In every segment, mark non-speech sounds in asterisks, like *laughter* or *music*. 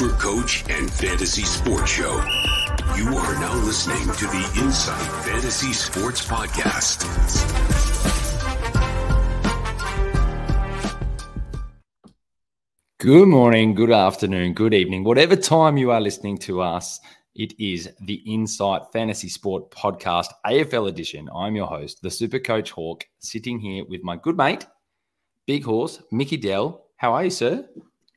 Super Coach and Fantasy Sports Show. You are now listening to the Insight Fantasy Sports Podcast. Good morning, good afternoon, good evening, whatever time you are listening to us. It is the Insight Fantasy Sport Podcast, AFL edition. I'm your host, the Super Coach Hawk, sitting here with my good mate, Big Horse, Mickey Dell. How are you, sir?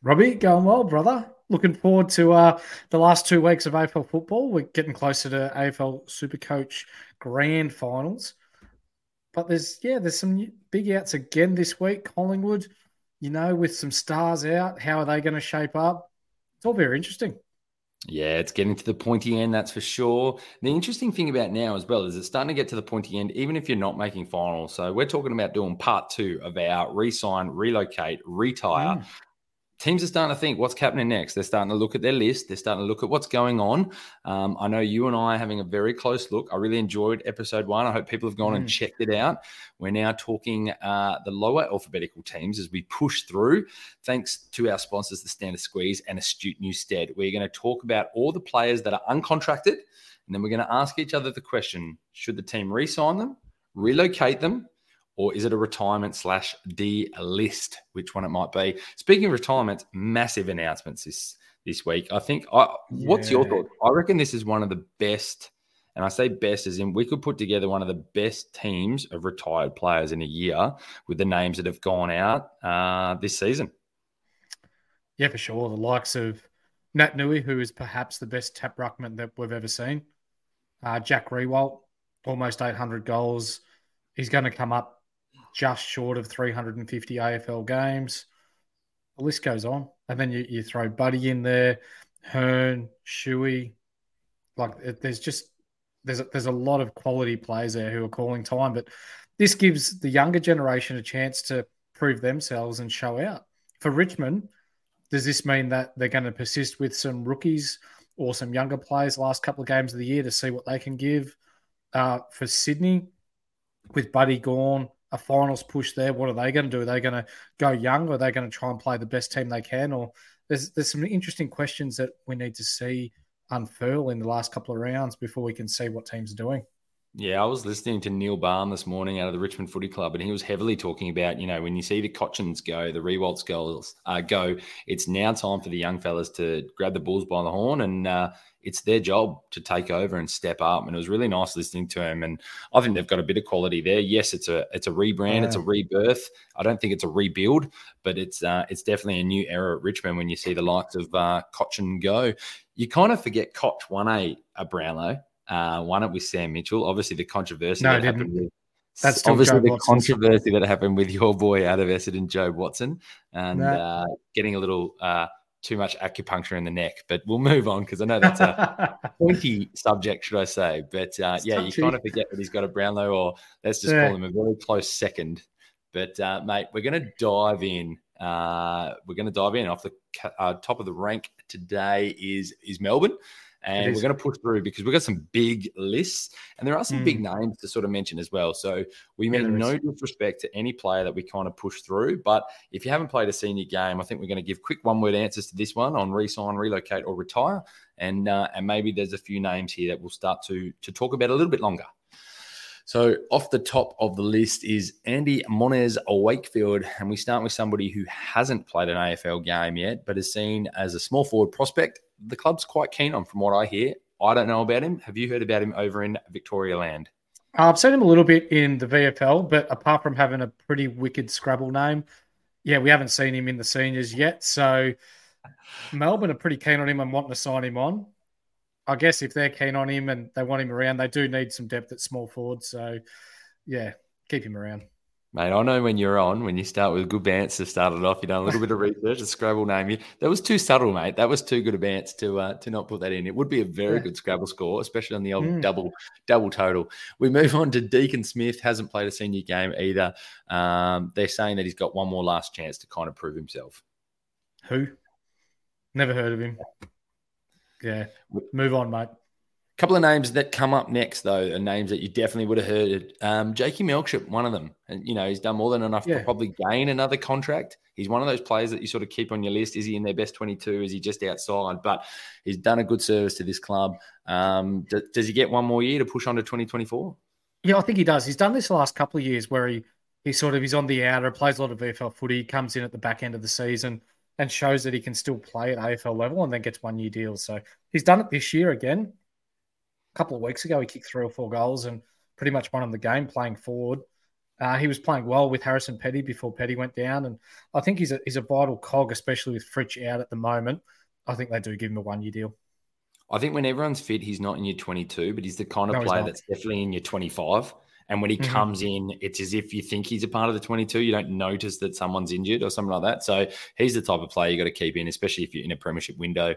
Robbie, going well, brother. Looking forward to uh, the last two weeks of AFL football. We're getting closer to AFL Supercoach Grand Finals, but there's yeah, there's some big outs again this week. Collingwood, you know, with some stars out, how are they going to shape up? It's all very interesting. Yeah, it's getting to the pointy end, that's for sure. The interesting thing about now as well is it's starting to get to the pointy end, even if you're not making finals. So we're talking about doing part two of our re-sign, relocate, retire. Mm. Teams are starting to think what's happening next. They're starting to look at their list. They're starting to look at what's going on. Um, I know you and I are having a very close look. I really enjoyed episode one. I hope people have gone and Mm. checked it out. We're now talking uh, the lower alphabetical teams as we push through. Thanks to our sponsors, the Standard Squeeze and Astute Newstead. We're going to talk about all the players that are uncontracted, and then we're going to ask each other the question: Should the team re-sign them, relocate them, or is it a retirement slash delist? Which one it might be? Speaking of retirements, massive announcements this this week. I think. I, What's your thought? I reckon this is one of the best, and I say best as in we could put together one of the best teams of retired players in a year with the names that have gone out uh, this season. Yeah, for sure. The likes of Naitanui, who is perhaps the best tap ruckman that we've ever seen. Uh, Jack Riewoldt, almost 800 goals. He's going to come up just short of 350 AFL games. The list goes on. And then you, you throw Buddy in there, Hurn, Shuey. Like it, there's just there's a, there's a lot of quality players there who are calling time, but this gives the younger generation a chance to prove themselves and show out. For Richmond, does this mean that they're going to persist with some rookies or some younger players last couple of games of the year to see what they can give? Uh, for Sydney, with Buddy gone, a finals push there, what are they going to do? Are they going to go young or are they going to try and play the best team they can? Or there's there's some interesting questions that we need to see unfurl in the last couple of rounds before we can see what teams are doing. Yeah, I was listening to Neil Balme this morning out of the Richmond Footy Club, and he was heavily talking about, you know, when you see the Cotchins go, the Riewoldts goals uh, go, it's now time for the young fellas to grab the bulls by the horn, and uh, it's their job to take over and step up. And it was really nice listening to him, and I think they've got a bit of quality there. Yes, it's a it's a rebrand, it's a rebirth. I don't think it's a rebuild, but it's uh, it's definitely a new era at Richmond when you see the likes of uh, Cotchin go. You kind of forget Cotch won a, a Brownlow uh, won it with Sam Mitchell. Obviously, the controversy No, that happened with That's obviously Joe the Watson's. controversy that happened with your boy out of Essendon, Jobe Watson, and No. uh, getting a little uh, too much acupuncture in the neck. But we'll move on because I know that's a *laughs* pointy subject, should I say? But uh, yeah, you kind of forget that he's got a Brownlow, or let's just Yeah. call him a very close second. But uh, mate, we're going to dive in. Uh, we're going to dive in off the uh, top of the rank today is is Melbourne. And we're going to push through because we've got some big lists and there are some Mm. big names to sort of mention as well. So we Yeah, mean there no disrespect to any player that we kind of push through. But if you haven't played a senior game, I think we're going to give quick one word answers to this one on resign, relocate, or retire. And uh, and maybe there's a few names here that we'll start to to talk about a little bit longer. So off the top of the list is Andy Monez Wakefield, and we start with somebody who hasn't played an AFL game yet, but is seen as a small forward prospect. The club's quite keen on, from what I hear. I don't know about him. Have you heard about him over in Victoria Land? Uh, I've seen him a little bit in the VFL, but apart from having a pretty wicked Scrabble name, yeah, we haven't seen him in the seniors yet. So Melbourne are pretty keen on him and wanting to sign him on. I guess if they're keen on him and they want him around, they do need some depth at small forward. So yeah, keep him around. Mate, I know when you're on, when you start with good bants to start it off, you've done a little bit of *laughs* research, a Scrabble name. You, that was too subtle, mate. That was too good a bants to uh, to not put that in. It would be a very Yeah. good Scrabble score, especially on the old Mm. double double total. We move on to Deakyn Smith. Hasn't played a senior game either. Um, they're saying that he's got one more last chance to kind of prove himself. Who? Never heard of him. Yeah, move on, mate. Couple of names that come up next, though, are names that you definitely would have heard. Um, Jakey Melksham, one of them. And, you know, he's done more than enough Yeah. to probably gain another contract. He's one of those players that you sort of keep on your list. Is he in their best 22? Is he just outside? But he's done a good service to this club. Um, d- does he get one more year to push on to 2024? Yeah, I think he does. He's done this last couple of years where he he sort of he's on the outer, plays a lot of VFL footy, comes in at the back end of the season and shows that he can still play at AFL level and then gets one year deal. So he's done it this year again. A couple of weeks ago, he kicked three or four goals and pretty much won him the game playing forward. Uh, he was playing well with Harrison Petty before Petty went down, and I think he's a he's a vital cog, especially with Fritsch out at the moment. I think they do give him a one year deal. I think when everyone's fit, he's not in your 22, but he's the kind of No, player that's definitely in your 25. And when he Mhm. comes in, it's as if you think he's a part of the 22. You don't notice that someone's injured or something like that. So he's the type of player you got to keep in, especially if you're in a premiership window.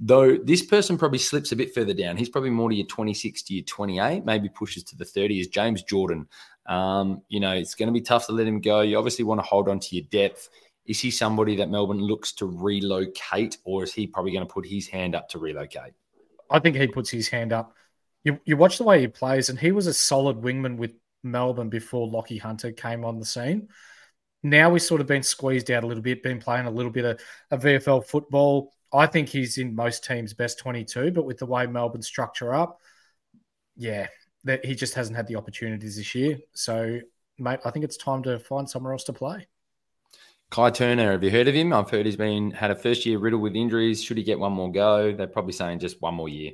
Though this person probably slips a bit further down. He's probably more to your 26 to your 28, maybe pushes to the 30 is James Jordan. Um, you know, it's going to be tough to let him go. You obviously want to hold on to your depth. Is he somebody that Melbourne looks to relocate, or is he probably going to put his hand up to relocate? I think he puts his hand up. You you watch the way he plays, and he was a solid wingman with Melbourne before Lachie Hunter came on the scene. Now he's sort of been squeezed out a little bit, been playing a little bit of, of VFL football. I think he's in most teams' best 22, but with the way Melbourne structure up, yeah, that he just hasn't had the opportunities this year. So, mate, I think it's time to find somewhere else to play. Kai Turner, have you heard of him? I've heard he's been had a first year riddled with injuries. Should he get one more go? They're probably saying just one more year.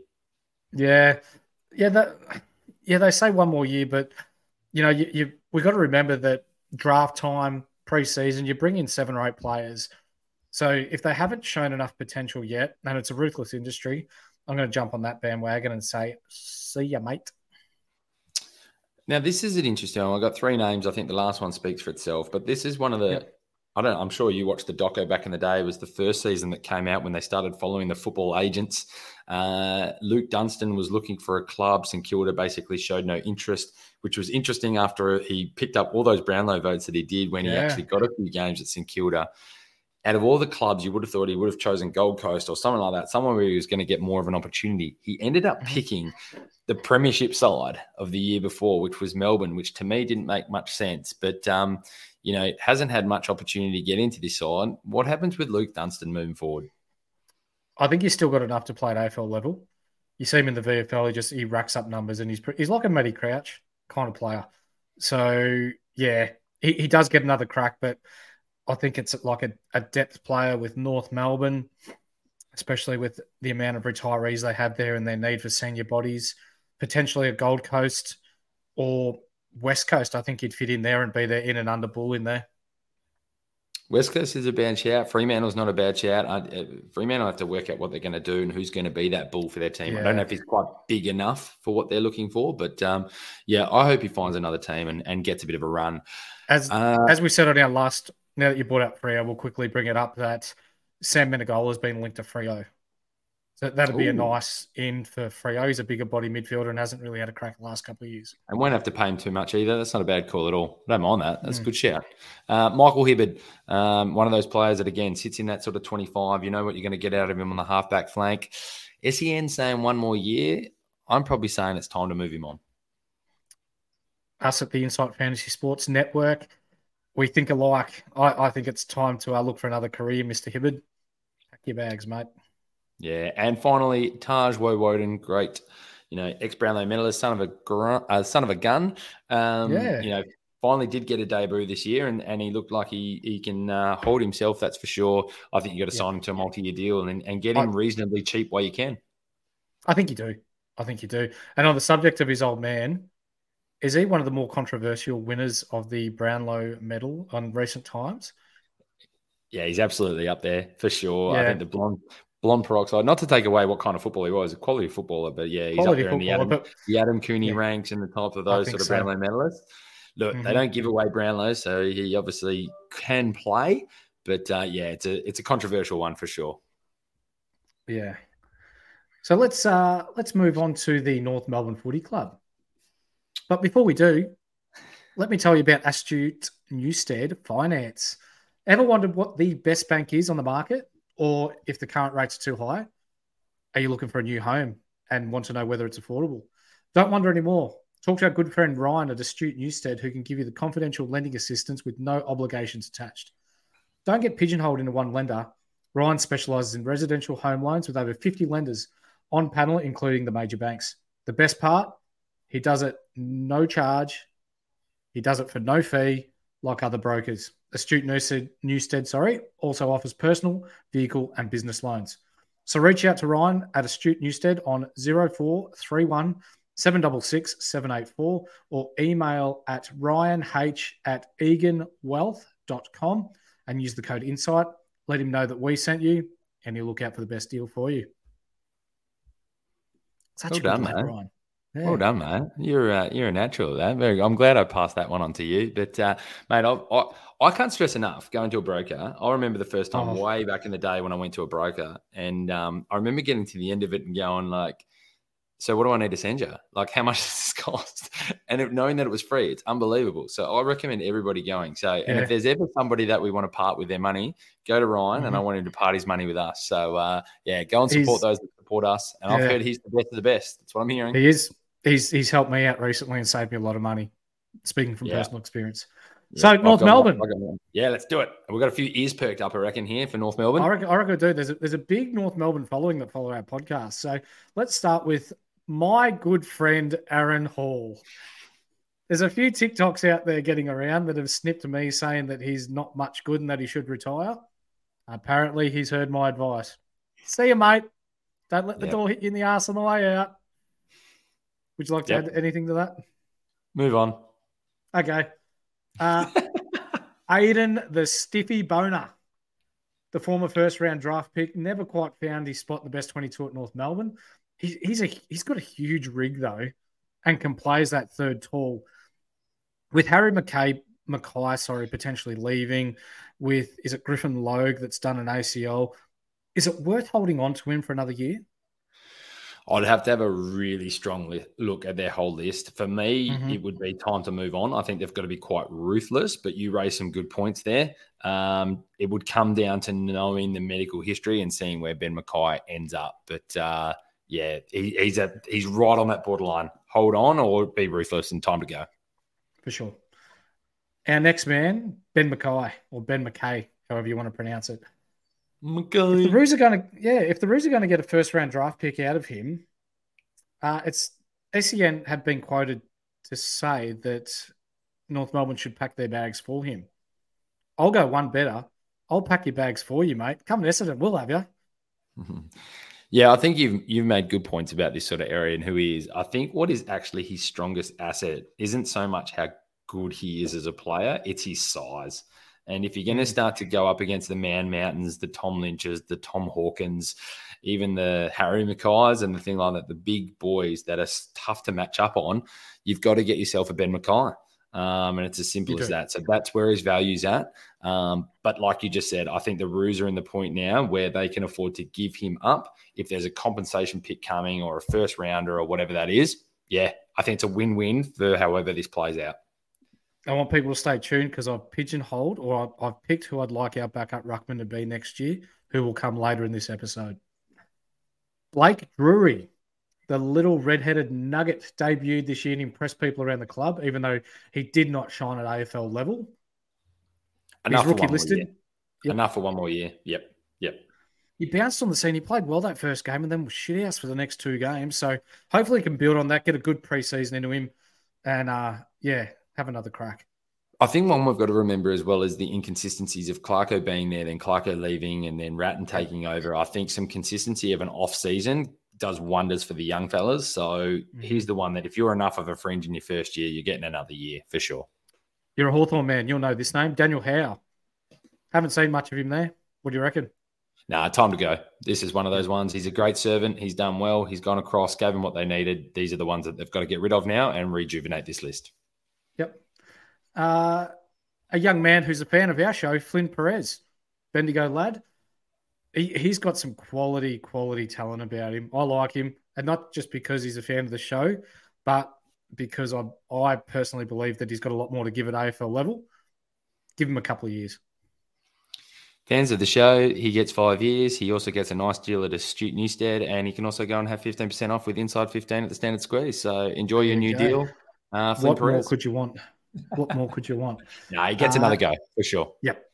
Yeah, yeah, that yeah, they say one more year, but you know, you, you we got to remember that draft time, preseason, you bring in seven or eight players. So if they haven't shown enough potential yet, and it's a ruthless industry, I'm going to jump on that bandwagon and say, "See ya, mate." Now, this is an interesting one. I've got three names. I think the last one speaks for itself, but this is one of the. Yep. I don't. I'm sure you watched the doco back in the day. It was the first season that came out when they started following the football agents. Uh, Luke Dunstan was looking for a club. St Kilda basically showed no interest, which was interesting after he picked up all those Brownlow votes that he did when he actually got a few games at St Kilda. Out of all the clubs, you would have thought he would have chosen Gold Coast or something like that, somewhere where he was going to get more of an opportunity. He ended up picking the premiership side of the year before, which was Melbourne, which to me didn't make much sense. But um, you know, hasn't had much opportunity to get into this side. What happens with Luke Dunstan moving forward? I think he's still got enough to play at AFL level. You see him in the VFL, he just he racks up numbers, and he's he's like a Matty Crouch kind of player. So yeah, he, he does get another crack, but I think it's like a, a depth player with North Melbourne, especially with the amount of retirees they have there and their need for senior bodies. Potentially a Gold Coast or West Coast. I think he'd fit in there and be there in and under bull in there. West Coast is a bad shout. Fremantle's not a bad shout. I, uh, Fremantle have to work out what they're going to do and who's going to be that bull for their team. I don't know if he's quite big enough for what they're looking for, but um, yeah, I hope he finds another team and, and gets a bit of a run. As Uh, as we said on our last, now that you brought up Freo, we'll quickly bring it up that Sam Menegola has been linked to Freo. So that'd be a nice in for Freo. He's a bigger body midfielder and hasn't really had a crack the last couple of years. and won't have to pay him too much either. That's not a bad call at all. I don't mind that. That's a Mm. good shout. Uh, Michael Hibbard, um, one of those players that again sits in that sort of 25. You know what you're going to get out of him on the halfback flank. SEN saying one more year. I'm probably saying it's time to move him on. Us at the Insight Fantasy Sports Network, we think alike. I, I think it's time to uh, look for another career, Mr. Hibbard. Pack your bags, mate. Yeah, and finally, Taj Woewodin, great, you know, ex Brownlow medalist, son of a gr- uh, son of a gun. Um, Yeah. you know, finally did get a debut this year, and, and he looked like he he can uh, hold himself. That's for sure. I think you got to Yeah. sign him to a multi-year deal and and get I- him reasonably cheap while you can. I think you do. I think you do. And on the subject of his old man, is he one of the more controversial winners of the Brownlow medal on recent times? Yeah, he's absolutely up there for sure. I think the blonde blonde peroxide, not to take away what kind of football he was, a quality footballer, but yeah, he's Quality up there in the Adam, but the Adam Cooney Yeah. ranks in the top of those sort of so. Brownlow medalists. Look, Mhm. they don't give away Brownlow, so he obviously can play. But uh, yeah, it's a it's a controversial one for sure. yeah. So let's uh let's move on to the North Melbourne Footy Club. But before we do, let me tell you about Astute Newstead Finance. Ever wondered what the best bank is on the market or if the current rates are too high? Are you looking for a new home and want to know whether it's affordable? Don't wonder anymore. Talk to our good friend Ryan at Astute Newstead, who can give you the confidential lending assistance with no obligations attached. Don't get pigeonholed into one lender. Ryan specializes in residential home loans with over 50 lenders on panel, including the major banks. The best part, he does it no charge. He does it for no fee, like other brokers. Astute Newstead, Newstead sorry, also offers personal, vehicle, and business loans. So reach out to Ryan at Astute Newstead on 0431 766 784 or email at ryanh at eganwealth.com and use the code INSIGHT. Let him know that we sent you and he'll look out for the best deal for you. Such Well a good done, lad. Ryan. Yeah. Well done, mate. You're uh, you're a natural at that. Very. I'm glad I passed that one on to you. But uh, mate, I, I I can't stress enough going to a broker. I remember the first time Oh. way back in the day when I went to a broker, and um, I remember getting to the end of it and going like, "So what do I need to send you? Like, how *laughs* much does this cost?" And it, knowing that it was free, it's unbelievable. So I recommend everybody going. So, and if there's ever somebody that we want to part with their money, go to Ryan, and I Mhm. want him to part his money with us. So uh, yeah, go and support He's- those that support us. And I've heard he's the best of the best. That's what I'm hearing. He is. He's he's helped me out recently and saved me a lot of money. Speaking from Yeah. personal experience. Yeah, So, North Melbourne. one-. Yeah, let's do it. We've got a few ears perked up, I reckon, here for North Melbourne. I reckon, I reckon we do. There's a, there's a big North Melbourne following that follow our podcast. So let's start with my good friend Aaron Hall. There's a few TikToks out there getting around that have snipped me saying that he's not much good and that he should retire. Apparently, he's heard my advice. See you, mate. Don't let the Yep. door hit you in the ass on the way out. Would you like to Yep. add anything to that? Move on. Okay. Uh, *laughs* Aiden the Stiffy Bonar, the former first round draft pick, never quite found his spot in the best 22 at North Melbourne. He, he's a he's got a huge rig though, and can play as that third tall. With Harry McKay, Mackay, sorry, potentially leaving, with is it Griffin Logue that's done an ACL? Is it worth holding on to him for another year? I'd have to have a really strong li- look at their whole list. For me, Mhm. it would be time to move on. I think they've got to be quite ruthless, but you raised some good points there. Um, it would come down to knowing the medical history and seeing where Ben Mackay ends up. But uh, yeah, he, he's a, he's right on that borderline. Hold on or be ruthless and time to go. For sure. Our next man, Ben Mackay, or Ben McKay, however you want to pronounce it. If the Roos are going to, yeah, if the Roos are going to get a first round draft pick out of him, uh, it's SEN have been quoted to say that North Melbourne should pack their bags for him. I'll go one better. I'll pack your bags for you, mate. Come to Essendon, we'll have you. *laughs* Yeah, I think you've you've made good points about this sort of area and who he is. I think what is actually his strongest asset isn't so much how good he is as a player; it's his size. And if you're going to Mm. start to go up against the Man Mountains, the Tom Lynches, the Tom Hawkins, even the Harry Mackays and the thing like that, the big boys that are tough to match up on, you've got to get yourself a Ben Mackay. Um, and it's as simple as that. So that's where his value's at. Um, but like you just said, I think the Roos are in the point now where they can afford to give him up if there's a compensation pick coming or a first rounder or whatever that is. Yeah, I think it's a win-win for however this plays out. I want people to stay tuned because I've pigeonholed or I've, I've picked who I'd like our backup ruckman to be next year, who will come later in this episode. Blake Drury, the little red-headed nugget, debuted this year and impressed people around the club, even though he did not shine at AFL level. Enough He's for rookie one more listed. year. Yep. Enough for one more year. Yep. Yep. He bounced on the scene. He played well that first game and then was shit house for the next two games. So hopefully he can build on that, get a good preseason into him, and uh, yeah, have another crack. I think one we've got to remember as well is the inconsistencies of Clarko being there, then Clarko leaving, and then Ratten taking over. I think some consistency of an off season does wonders for the young fellas. So mm-hmm. he's the one that if you're enough of a fringe in your first year, you're getting another year for sure. You're a Hawthorn man. You'll know this name, Daniel Howe. Haven't seen much of him there. What do you reckon? Nah, time to go. This is one of those ones. He's a great servant. He's done well. He's gone across, gave them what they needed. These are the ones that they've got to get rid of now and rejuvenate this list. Uh, a young man who's a fan of our show, Flynn Perez, Bendigo lad. He, he's got some quality, quality talent about him. I like him, and not just because he's a fan of the show, but because I, I personally believe that he's got a lot more to give at AFL level. Give him a couple of years. Fans of the show, he gets five years. He also gets a nice deal at Astute Newstead, and he can also go and have 15% off with Insight 15 at the Standard Squeeze. So enjoy your new go. deal. Uh, Flynn what more could you want? What more could you want? *laughs* No, he gets Uh, another go for sure. Yep.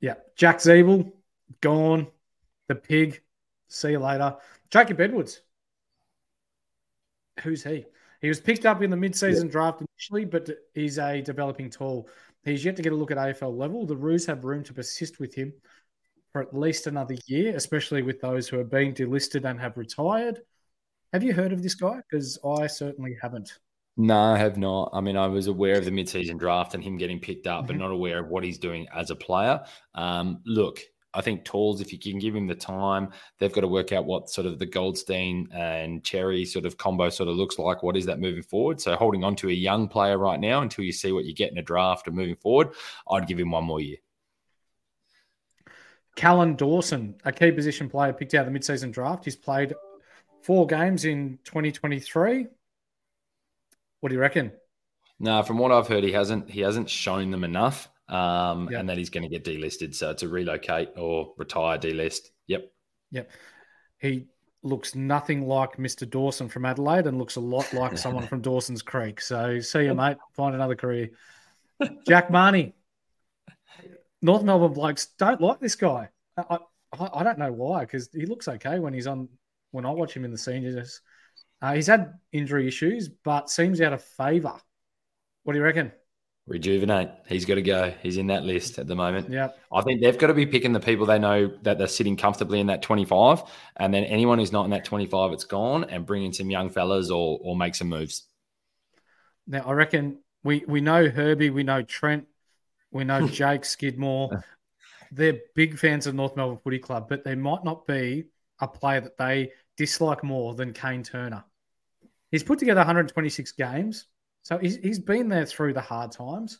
Yep. Jack Ziebell, gone. The pig. See you later. Jacob Edwards. Who's he? He was picked up in the mid-season draft initially, but he's a developing tool. He's yet to get a look at AFL level. The Roos have room to persist with him for at least another year, especially with those who are being delisted and have retired. Have you heard of this guy? Because I certainly haven't. No, I have not. I mean, I was aware of the mid-season draft and him getting picked up, but Mhm. not aware of what he's doing as a player. Um, look, I think Talls, if you can give him the time, they've got to work out what sort of the Goldstein and Xerri sort of combo sort of looks like. What is that moving forward? So holding on to a young player right now until you see what you get in a draft and moving forward, I'd give him one more year. Callan Dawson, a key position player picked out of the mid-season draft. He's played four games in 2023. What do you reckon? No, from what I've heard, he hasn't he hasn't shown them enough, um, Yeah. and that he's going to get delisted. So to relocate or retire, delist. Yep. Yep. He looks nothing like Mr. Dawson from Adelaide and looks a lot like someone *laughs* from Dawson's Creek. So see you, mate. Find another career. *laughs* Jack Mahony. North Melbourne blokes don't like this guy. I, I, I don't know why, because he looks okay when he's on when I watch him in the seniors. Uh, he's had injury issues, but seems out of favour. What do you reckon? Rejuvenate. He's got to go. He's in that list at the moment. Yeah. I think they've got to be picking the people they know that they're sitting comfortably in that 25. And then anyone who's not in that 25, it's gone and bring in some young fellas or, or make some moves. Now I reckon we we know Herbie, we know Trent, we know *laughs* Jake Skidmore. They're big fans of North Melbourne Footy Club, but there might not be a player that they dislike more than Kayne Turner. He's put together 126 games, so he's he's been there through the hard times.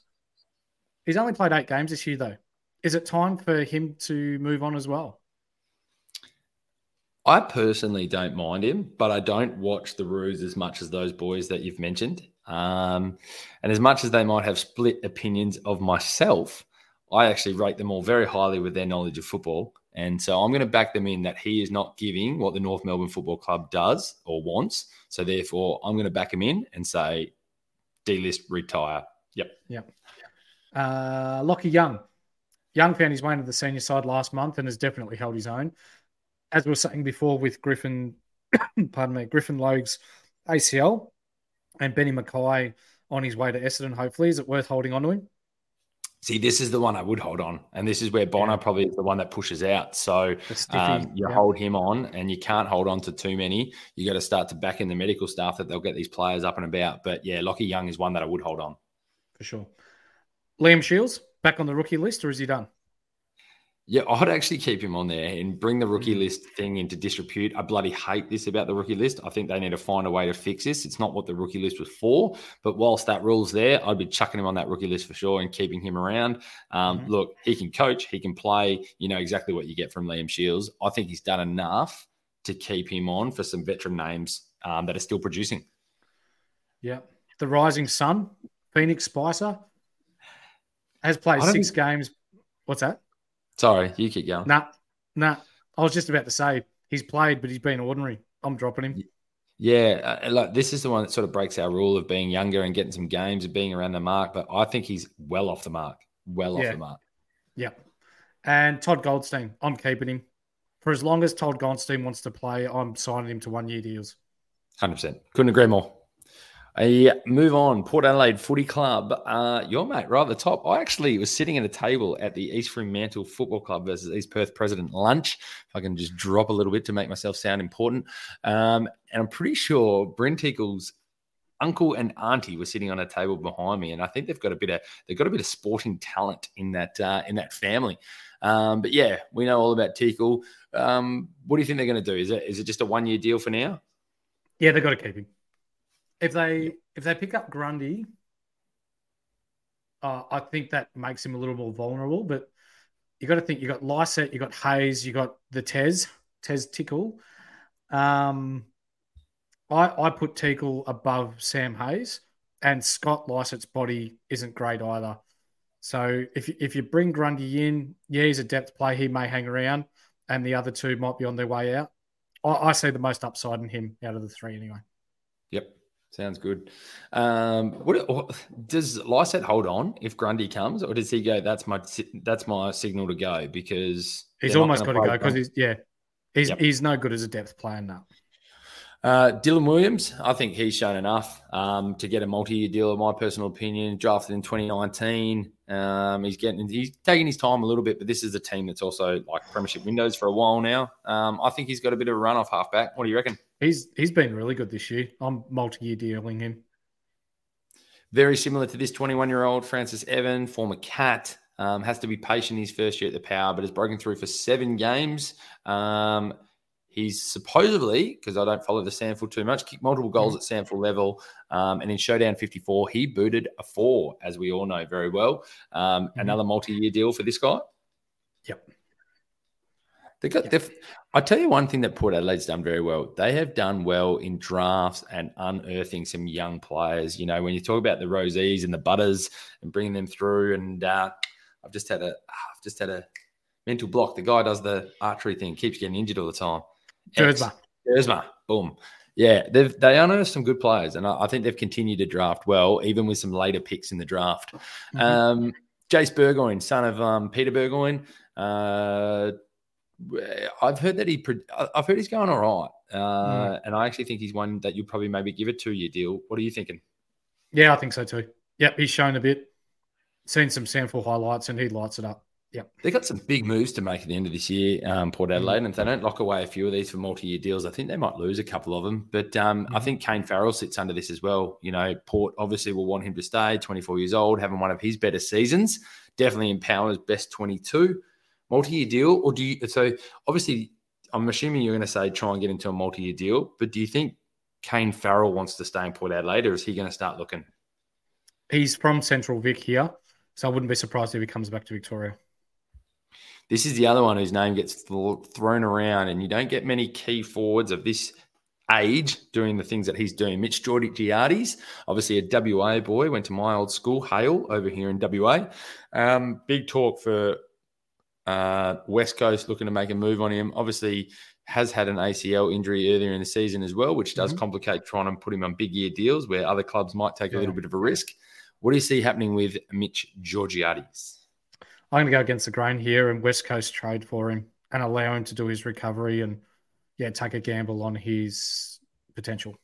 He's only played eight games this year, though. Is it time for him to move on as well? I personally don't mind him, but I don't watch the Roos as much as those boys that you've mentioned. Um, and as much as they might have split opinions of myself, I actually rate them all very highly with their knowledge of football. And so I'm going to back them in that he is not giving what the North Melbourne Football Club does or wants. So therefore, I'm going to back him in and say, delist, retire. Yep. Yep. Uh, Lachie Young. Young found his way into the senior side last month and has definitely held his own. As we were saying before with Griffin, *coughs* pardon me, Griffin Logue's ACL and Benny Mackay on his way to Essendon, hopefully. Is it worth holding on to him? See, this is the one I would hold on. And this is where Bonar probably is the one that pushes out. So um, you yeah. hold him on and you can't hold on to too many. You got to start to back in the medical staff that they'll get these players up and about. But yeah, Lachie Young is one that I would hold on. For sure. Liam Shiels, back on the rookie list, or is he done? Yeah, I'd actually keep him on there and bring the rookie Mm. list thing into disrepute. I bloody hate this about the rookie list. I think they need to find a way to fix this. It's not what the rookie list was for. But whilst that rule's there, I'd be chucking him on that rookie list for sure and keeping him around. Um, Mhm. Look, he can coach, he can play. You know exactly what you get from Liam Shiels. I think he's done enough to keep him on for some veteran names um, that are still producing. Yeah. The Rising Sun, Phoenix Spicer, has played six think- games. What's that? Sorry, you keep going. Nah, nah. I was just about to say he's played, but he's been ordinary. I'm dropping him. Yeah, uh, like this is the one that sort of breaks our rule of being younger and getting some games and being around the mark. But I think he's well off the mark. Well off Yeah. the mark. Yeah. And Todd Goldstein, I'm keeping him. For as long as Todd Goldstein wants to play, I'm signing him to one year deals. Hundred percent. Couldn't agree more. Uh, move on. Port Adelaide Footy Club. Uh, your mate right at the top. I actually was sitting at a table at the East Fremantle Football Club versus East Perth President lunch. If I can just drop a little bit to make myself sound important. Um, and I'm pretty sure Brynn Teakle's uncle and auntie were sitting on a table behind me, and I think they've got a bit of they've got a bit of sporting talent in that uh, in that family. Um, but yeah, we know all about Teakle. Um, what do you think they're going to do? Is it is it just a one year deal for now? Yeah, they've got to keep him. If they if they pick up Grundy, uh, I think that makes him a little more vulnerable. But you got to think you got Lycett, you got Hayes, you got the Tez, Tez Teakle. Um, I I put Teakle above Sam Hayes, and Scott Lycett's body isn't great either. So if you- if you bring Grundy in, yeah, he's a depth play. He may hang around, and the other two might be on their way out. I, I see the most upside in him out of the three anyway. Sounds good. Um, what, does Lycett hold on if Grundy comes, or does he go? That's my that's my signal to go because He's almost got gonna go because he's yeah, he's Yep. he's no good as a depth player now. Uh, Dylan Williams, I think he's shown enough um, to get a multi-year deal. In my personal opinion, drafted in 2019, um, he's getting he's taking his time a little bit, but this is a team that's also like premiership windows for a while now. Um, I think he's got a bit of a run off halfback. What do you reckon? He's he's been really good this year. I'm multi-year dealing him. Very similar to this 21 year old Francis Evan, former cat. Um, has to be patient his first year at the power, but has broken through for seven games. Um, he's supposedly, because I don't follow the SANFL too much, kicked multiple goals at SANFL level. Um, and in Showdown 54, he booted a four, as we all know very well. Um, Another multi year deal for this guy. Yep. They got. They've, I tell you one thing that Port Adelaide's done very well. They have done well in drafts and unearthing some young players. You know, when you talk about the Rozees and the Butters and bringing them through, and uh, I've just had a, I've just had a mental block. The guy does the archery thing, keeps getting injured all the time. X. Jersma. Jersma, boom. Yeah, they've they unearthed some good players, and I, I think they've continued to draft well, even with some later picks in the draft. Mhm. Um, Jace Burgoyne, son of um, Peter Burgoyne. Uh, I've heard that he. I've heard he's going all right, uh, and I actually think he's one that you'll probably maybe give a two-year deal. What are you thinking? Yeah, I think so too. Yep, he's shown a bit. Seen some SANFL highlights and he lights it up. Yep. They've got some big moves to make at the end of this year, um, Port Adelaide. And if they don't lock away a few of these for multi-year deals, I think they might lose a couple of them. But um, I think Kane Farrell sits under this as well. You know, Port obviously will want him to stay. 24 years old, having one of his better seasons, definitely in Power's best 22. Multi-year deal, or do you? So obviously, I'm assuming you're going to say try and get into a multi-year deal. But do you think Kane Farrell wants to stay in Port Adelaide, or is he going to start looking? He's from Central Vic here, so I wouldn't be surprised if he comes back to Victoria. This is the other one whose name gets th- thrown around, and you don't get many key forwards of this age doing the things that he's doing. Mitch Georgiades obviously a WA boy, went to my old school, Hale, over here in WA. Um, big talk for uh, West Coast looking to make a move on him. Obviously, has had an ACL injury earlier in the season as well, which does complicate trying to put him on big year deals where other clubs might take a little bit of a risk. What do you see happening with Mitch Georgiades? I'm going to go against the grain here and West Coast trade for him and allow him to do his recovery and yeah, take a gamble on his potential.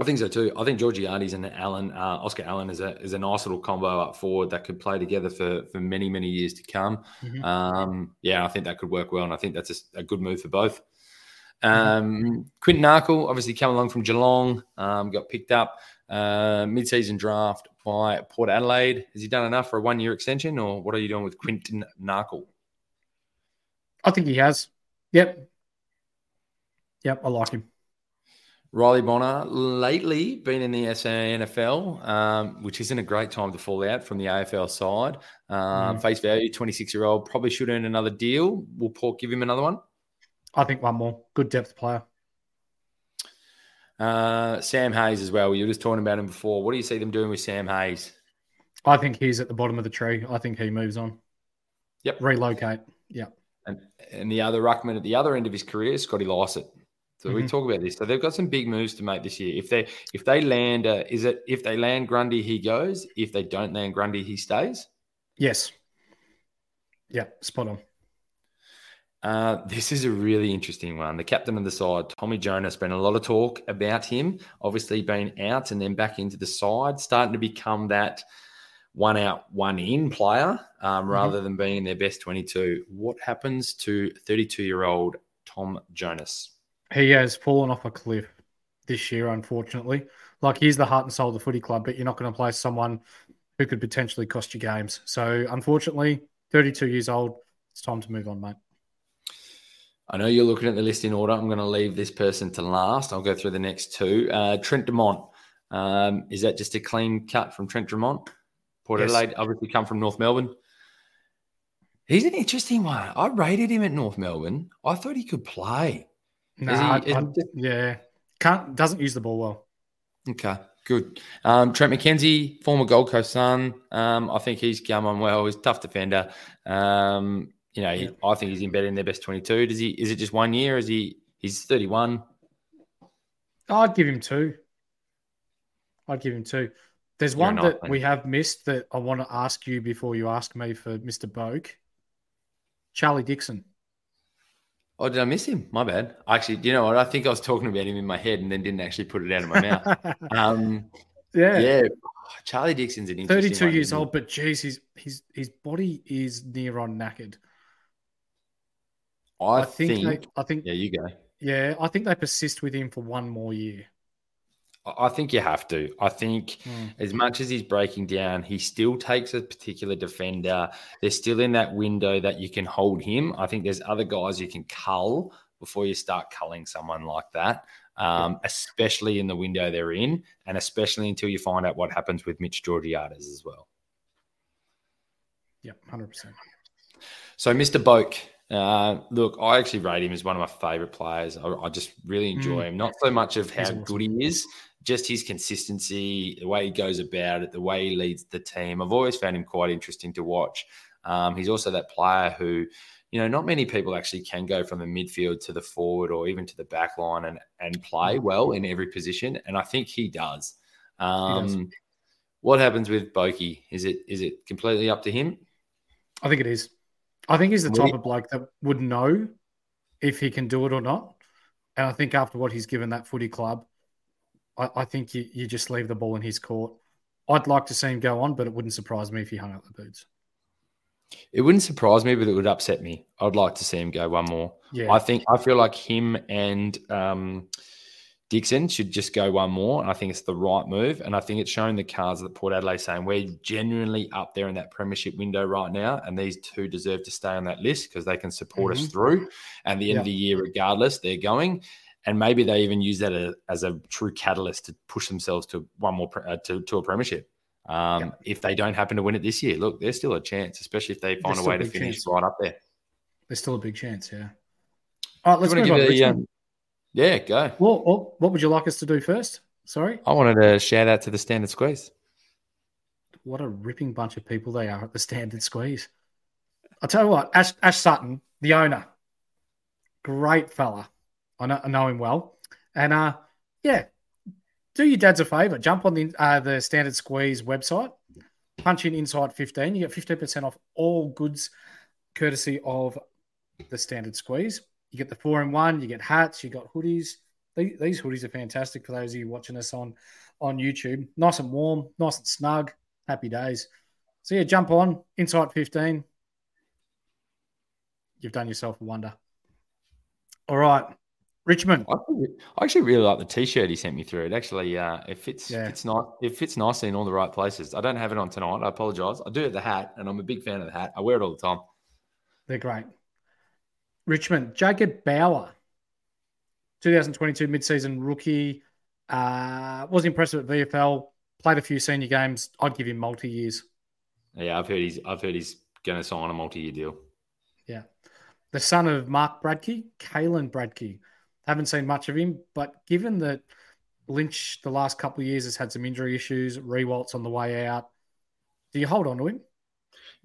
I think so too. I think Georgiades and Allen, uh, Oscar Allen, is a is a nice little combo up forward that could play together for for many many years to come. Mhm. Um, yeah, I think that could work well, and I think that's a, a good move for both. Um, Quinton Narkle, obviously come along from Geelong, um, got picked up uh, mid-season draft by Port Adelaide. Has he done enough for a one-year extension, or what are you doing with Quinton Narkle? I think he has. Yep. Yep, I like him. Riley Bonner lately been in the SANFL, um, which isn't a great time to fall out from the AFL side. Um, Face value, 26 year old, probably should earn another deal. Will Port give him another one? I think one more. Good depth player. Uh, Sam Hayes as well. You were just talking about him before. What do you see them doing with Sam Hayes? I think he's at the bottom of the tree. I think he moves on. Yep. Relocate. Yep. And and the other ruckman at the other end of his career, Scotty Lycett. So we Mhm. talk about this. So they've got some big moves to make this year. If they if they land, uh, is it if they land Grundy, he goes. If they don't land Grundy, he stays. Yes. Yeah, spot on. Uh, this is a really interesting one. The captain of the side, Tommy Jonas, been a lot of talk about him. Obviously, been out and then back into the side, starting to become that one out, one in player um, rather than being in their best 22. What happens to 32 year old Tom Jonas? He has fallen off a cliff this year, unfortunately. Like he's the heart and soul of the footy club, but you're not going to play someone who could potentially cost you games. So unfortunately, 32 years old, it's time to move on, mate. I know you're looking at the list in order. I'm going to leave this person to last. I'll go through the next two. Uh, Trent Dumont. Um, is that just a clean cut from Trent Dumont? Port Yes. Adelaide, obviously come from North Melbourne. He's an interesting one. I rated him at North Melbourne. I thought he could play. No, Is he- I- I- yeah, can't doesn't use the ball well. Okay, good. Um, Trent McKenzie, former Gold Coast Sun. Um, I think he's come on well. He's a tough defender. Um, you know, he, I think he's embedded in their best 22. Does he? Is it just one year? Is he? He's 31. I'd give him two. I'd give him two. There's You're one that we have missed that I want to ask you before you ask me for Mr. Boak. Charlie Dixon. Oh, did I miss him? My bad. Actually, you know what? I think I was talking about him in my head and then didn't actually put it out of my mouth. *laughs* Um, yeah. yeah, Charlie Dixon's an interesting 32 one, years old, but geez, his his his body is near on knackered. I, I think, think. they, I think yeah, you go. yeah, I think they persist with him for one more year. I think you have to. I think Hmm. as much as he's breaking down, he still takes a particular defender. They're still in that window that you can hold him. I think there's other guys you can cull before you start culling someone like that, um, especially in the window they're in, and especially until you find out what happens with Mitch Georgiades as well. Yep, hundred percent. So, Mr. Boak, uh, look, I actually rate him as one of my favorite players. I, I just really enjoy him. Not so much of how good he is, just his consistency, the way he goes about it, the way he leads the team. I've always found him quite interesting to watch. Um, he's also that player who, you know, not many people actually can go from the midfield to the forward or even to the back line and, and play well in every position. And I think he does. Um, does. What happens with Boki? Is it is it completely up to him? I think it is. I think he's the type of bloke that would know if he can do it or not. And I think after what he's given that footy club, I, I think you, you just leave the ball in his court. I'd like to see him go on, but it wouldn't surprise me if he hung up the boots. It wouldn't surprise me, but it would upset me. I'd like to see him go one more. Yeah. I think I feel like him and um, Dixon should just go one more. And I think it's the right move. And I think it's showing the cards that Port Adelaide saying we're genuinely up there in that premiership window right now. And these two deserve to stay on that list because they can support us Mhm. through. And the end of the year, regardless, they're going. And maybe they even use that as a true catalyst to push themselves to one more uh, to, to a premiership. Um, Yeah. If they don't happen to win it this year, look, there's still a chance, especially if they find a way a to finish chance. right up there. There's still a big chance, yeah. All right, let's move on. give it a, Richmond. um, yeah, go. What, what, what would you like us to do first? Sorry? I wanted to shout out to the standard squeeze. What a ripping bunch of people they are at the standard squeeze. I'll tell you what, Ash, Ash Sutton, the owner, great fella. I know, I know him well. And uh, yeah, do your dads a favor. Jump on the uh, the standard squeeze website, punch in Insight 15. You get 15% off all goods courtesy of the standard squeeze. You get the four in one, you get hats, you got hoodies. These, these hoodies are fantastic for those of you watching us on, on YouTube. Nice and warm, nice and snug. Happy days. So yeah, jump on Insight 15. You've done yourself a wonder. All right. Richmond. I, actually really like the t-shirt he sent me through. It actually uh, it fits Yeah. fits nice. It fits nicely in all the right places. I don't have it on tonight. I apologize. I do have the hat, and I'm a big fan of the hat. I wear it all the time. They're great. Richmond, Jacob Bauer, 2022 midseason rookie. Uh, was impressive at VFL. Played a few senior games. I'd give him multi years. Yeah, I've heard he's I've heard he's going to sign a multi-year deal. Yeah. The son of Mark Bradtke, Kalen Bradtke. Haven't seen much of him, but given that Lynch the last couple of years has had some injury issues, Riewoldt's on the way out, do you hold on to him?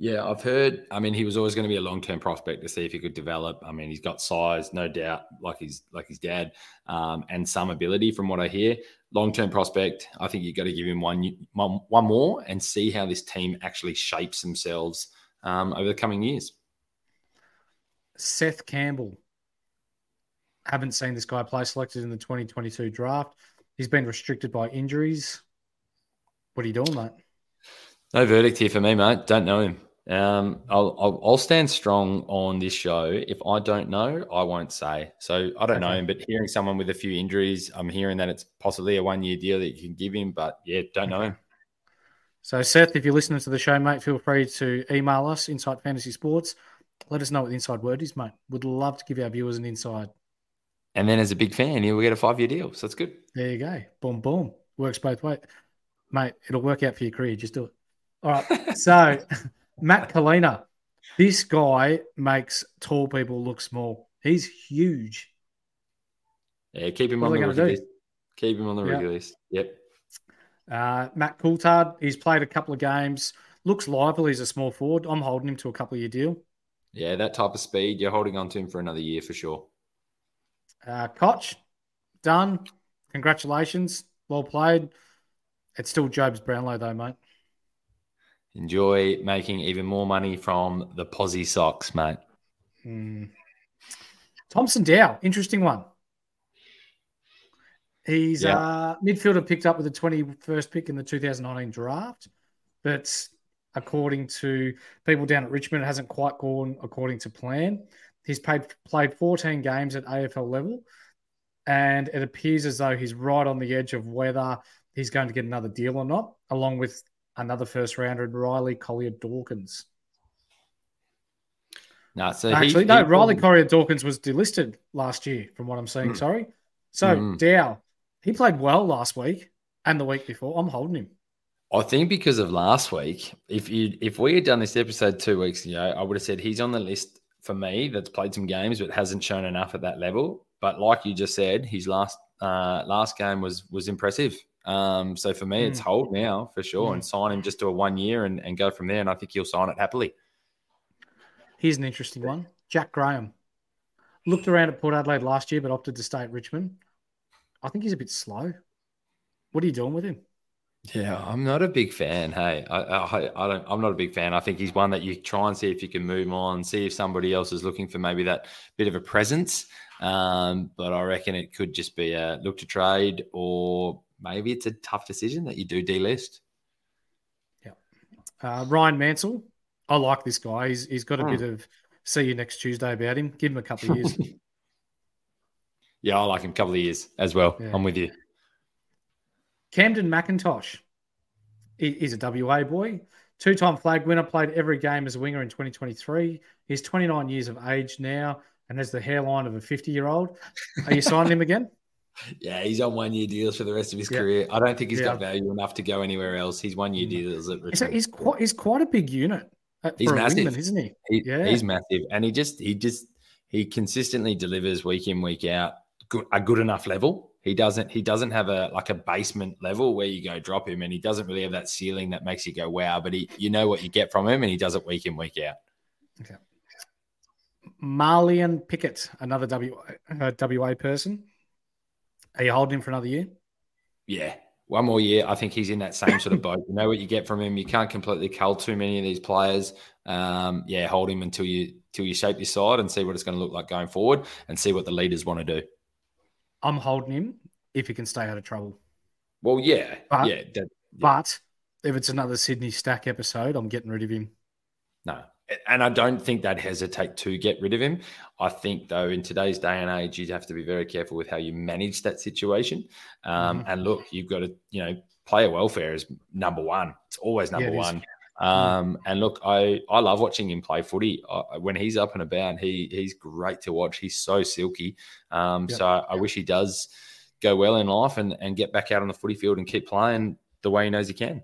Yeah, I've heard. I mean, he was always going to be a long-term prospect to see if he could develop. I mean, he's got size, no doubt, like his like his dad, um, and some ability from what I hear. Long-term prospect. I think you've got to give him one one, one more and see how this team actually shapes themselves um, over the coming years. Seth Campbell. Haven't seen this guy play. Selected in the 2022 draft. He's been restricted by injuries. What are you doing, mate? No verdict here for me, mate. Don't know him. Um, I'll, I'll, I'll stand strong on this show. If I don't know, I won't say. So I don't okay. know him, but hearing someone with a few injuries, I'm hearing that it's possibly a one year deal that you can give him. But yeah, don't know him. So Seth, if you're listening to the show, mate, feel free to email us Insight Fantasy Sports. Let us know what the inside word is, mate. Would love to give our viewers an inside. And then as a big fan, you'll get a five year deal. So that's good. There you go. Boom, boom. Works both ways. Mate, it'll work out for your career. Just do it. All right. *laughs* So, Mate Colina, this guy makes tall people look small. He's huge. Yeah, keep him what on the rookie list. Keep him on the rookie yep. list. Yep. Uh, Matt Coulthard, he's played a couple of games. Looks lively. He's a small forward. I'm holding him to a couple of year deal. Yeah, that type of speed, you're holding on to him for another year for sure. Uh, Cotch, done. Congratulations. Well played. It's still Jobe's Brownlow, though, mate. Enjoy making even more money from the Posy socks, mate. Mm. Thomson Dow, interesting one. He's yeah. uh, midfielder picked up with the 21st pick in the 2019 draft, but according to people down at Richmond, it hasn't quite gone according to plan. He's played played 14 games at AFL level, and it appears as though he's right on the edge of whether he's going to get another deal or not, along with another first rounder, in Riley Collier Dawkins. No, so actually, he, no. He Riley Collier Dawkins was delisted last year, from what I'm seeing. Mm. Sorry. So mm. Dow, he played well last week and the week before. I'm holding him. I think because of last week, if you if we had done this episode two weeks ago, I would have said he's on the list for me that's played some games but hasn't shown enough at that level. But like you just said, his last uh, last game was was impressive. Um, so for me, mm. it's hold now for sure mm. and sign him just to a one year and, and go from there. And I think he'll sign it happily. Here's an interesting one Jack Graham. Looked around at Port Adelaide last year, but opted to stay at Richmond. I think he's a bit slow. What are you doing with him? Yeah, I'm not a big fan. Hey, I, I, I, don't. I'm not a big fan. I think he's one that you try and see if you can move on, see if somebody else is looking for maybe that bit of a presence. Um, but I reckon it could just be a look to trade, or maybe it's a tough decision that you do delist. Yeah, uh, Ryan Mansell. I like this guy. He's he's got a bit of see you next Tuesday about him. Give him a couple of years. *laughs* yeah, I like him a couple of years as well. Yeah. I'm with you. Kamdyn McIntosh is a WA boy. Two time flag winner, played every game as a winger in 2023. He's 29 years of age now and has the hairline of a 50 year old. Are you signing him again? Yeah, he's on one year deals for the rest of his yeah. career. I don't think he's yeah. got value enough to go anywhere else. He's one year mm. deals at Richmond. He's quite, he's quite a big unit. He's massive, wingman, isn't he? he? Yeah, he's massive, and he just he just he consistently delivers week in week out good, a good enough level he doesn't he doesn't have a like a basement level where you go drop him, and he doesn't really have that ceiling that makes you go wow. But he you know what you get from him, and he does it week in week out. Okay. Marlion Pickett, another WA, uh, WA person. Are you holding him for another year? Yeah, one more year. I think he's in that same sort of boat. You know what you get from him. You can't completely cull too many of these players. Um, yeah, hold him until you until you shape your side and see what it's going to look like going forward, and see what the leaders want to do. I'm holding him if he can stay out of trouble. Well, yeah, but, yeah, that, yeah. But if it's another Sydney Stack episode, I'm getting rid of him. No, and I don't think they'd hesitate to get rid of him. I think, though, in today's day and age, you have to be very careful with how you manage that situation. Um, mm-hmm. And look, you've got to, you know, player welfare is number one. It's always number yeah, one. Um, and look, I, I love watching him play footy. I, when he's up and about, he he's great to watch. He's so silky. Um, yep. So I wish he does go well in life and, and get back out on the footy field and keep playing the way he knows he can.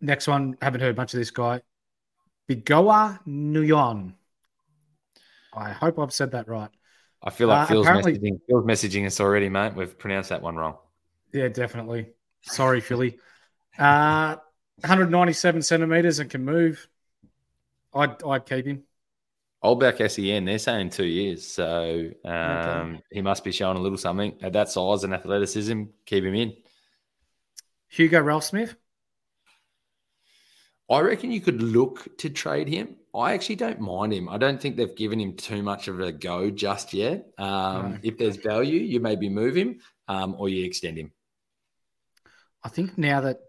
Next one, haven't heard much of this guy. Bigoa Nyuon. I hope I've said that right. I feel like Uh, Phil's, messaging, Phil's messaging us already, mate. We've pronounced that one wrong. Yeah, definitely. Sorry, Philly. Uh, 197 centimeters and can move. I'd, I'd keep him. Old back SEN, they're saying two years. So um, he must be showing a little something. At that size and athleticism, keep him in. Hugo Ralphsmith. I reckon you could look to trade him. I actually don't mind him. I don't think they've given him too much of a go just yet. Um, No. If there's value, you maybe move him um, or you extend him. I think now that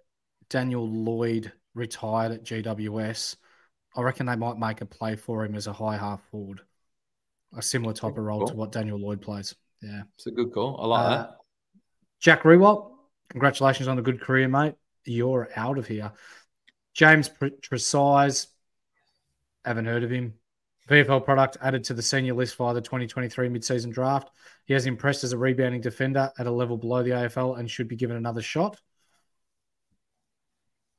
Daniel Lloyd retired at GWS, I reckon they might make a play for him as a high half forward, a similar type of role to what Daniel Lloyd plays. Yeah. It's a good call. I like Uh, that. Jack Riewoldt, congratulations on a good career, mate. You're out of here. James Trezise, haven't heard of him. VFL product added to the senior list via the 2023 mid-season draft. He has impressed as a rebounding defender at a level below the AFL and should be given another shot.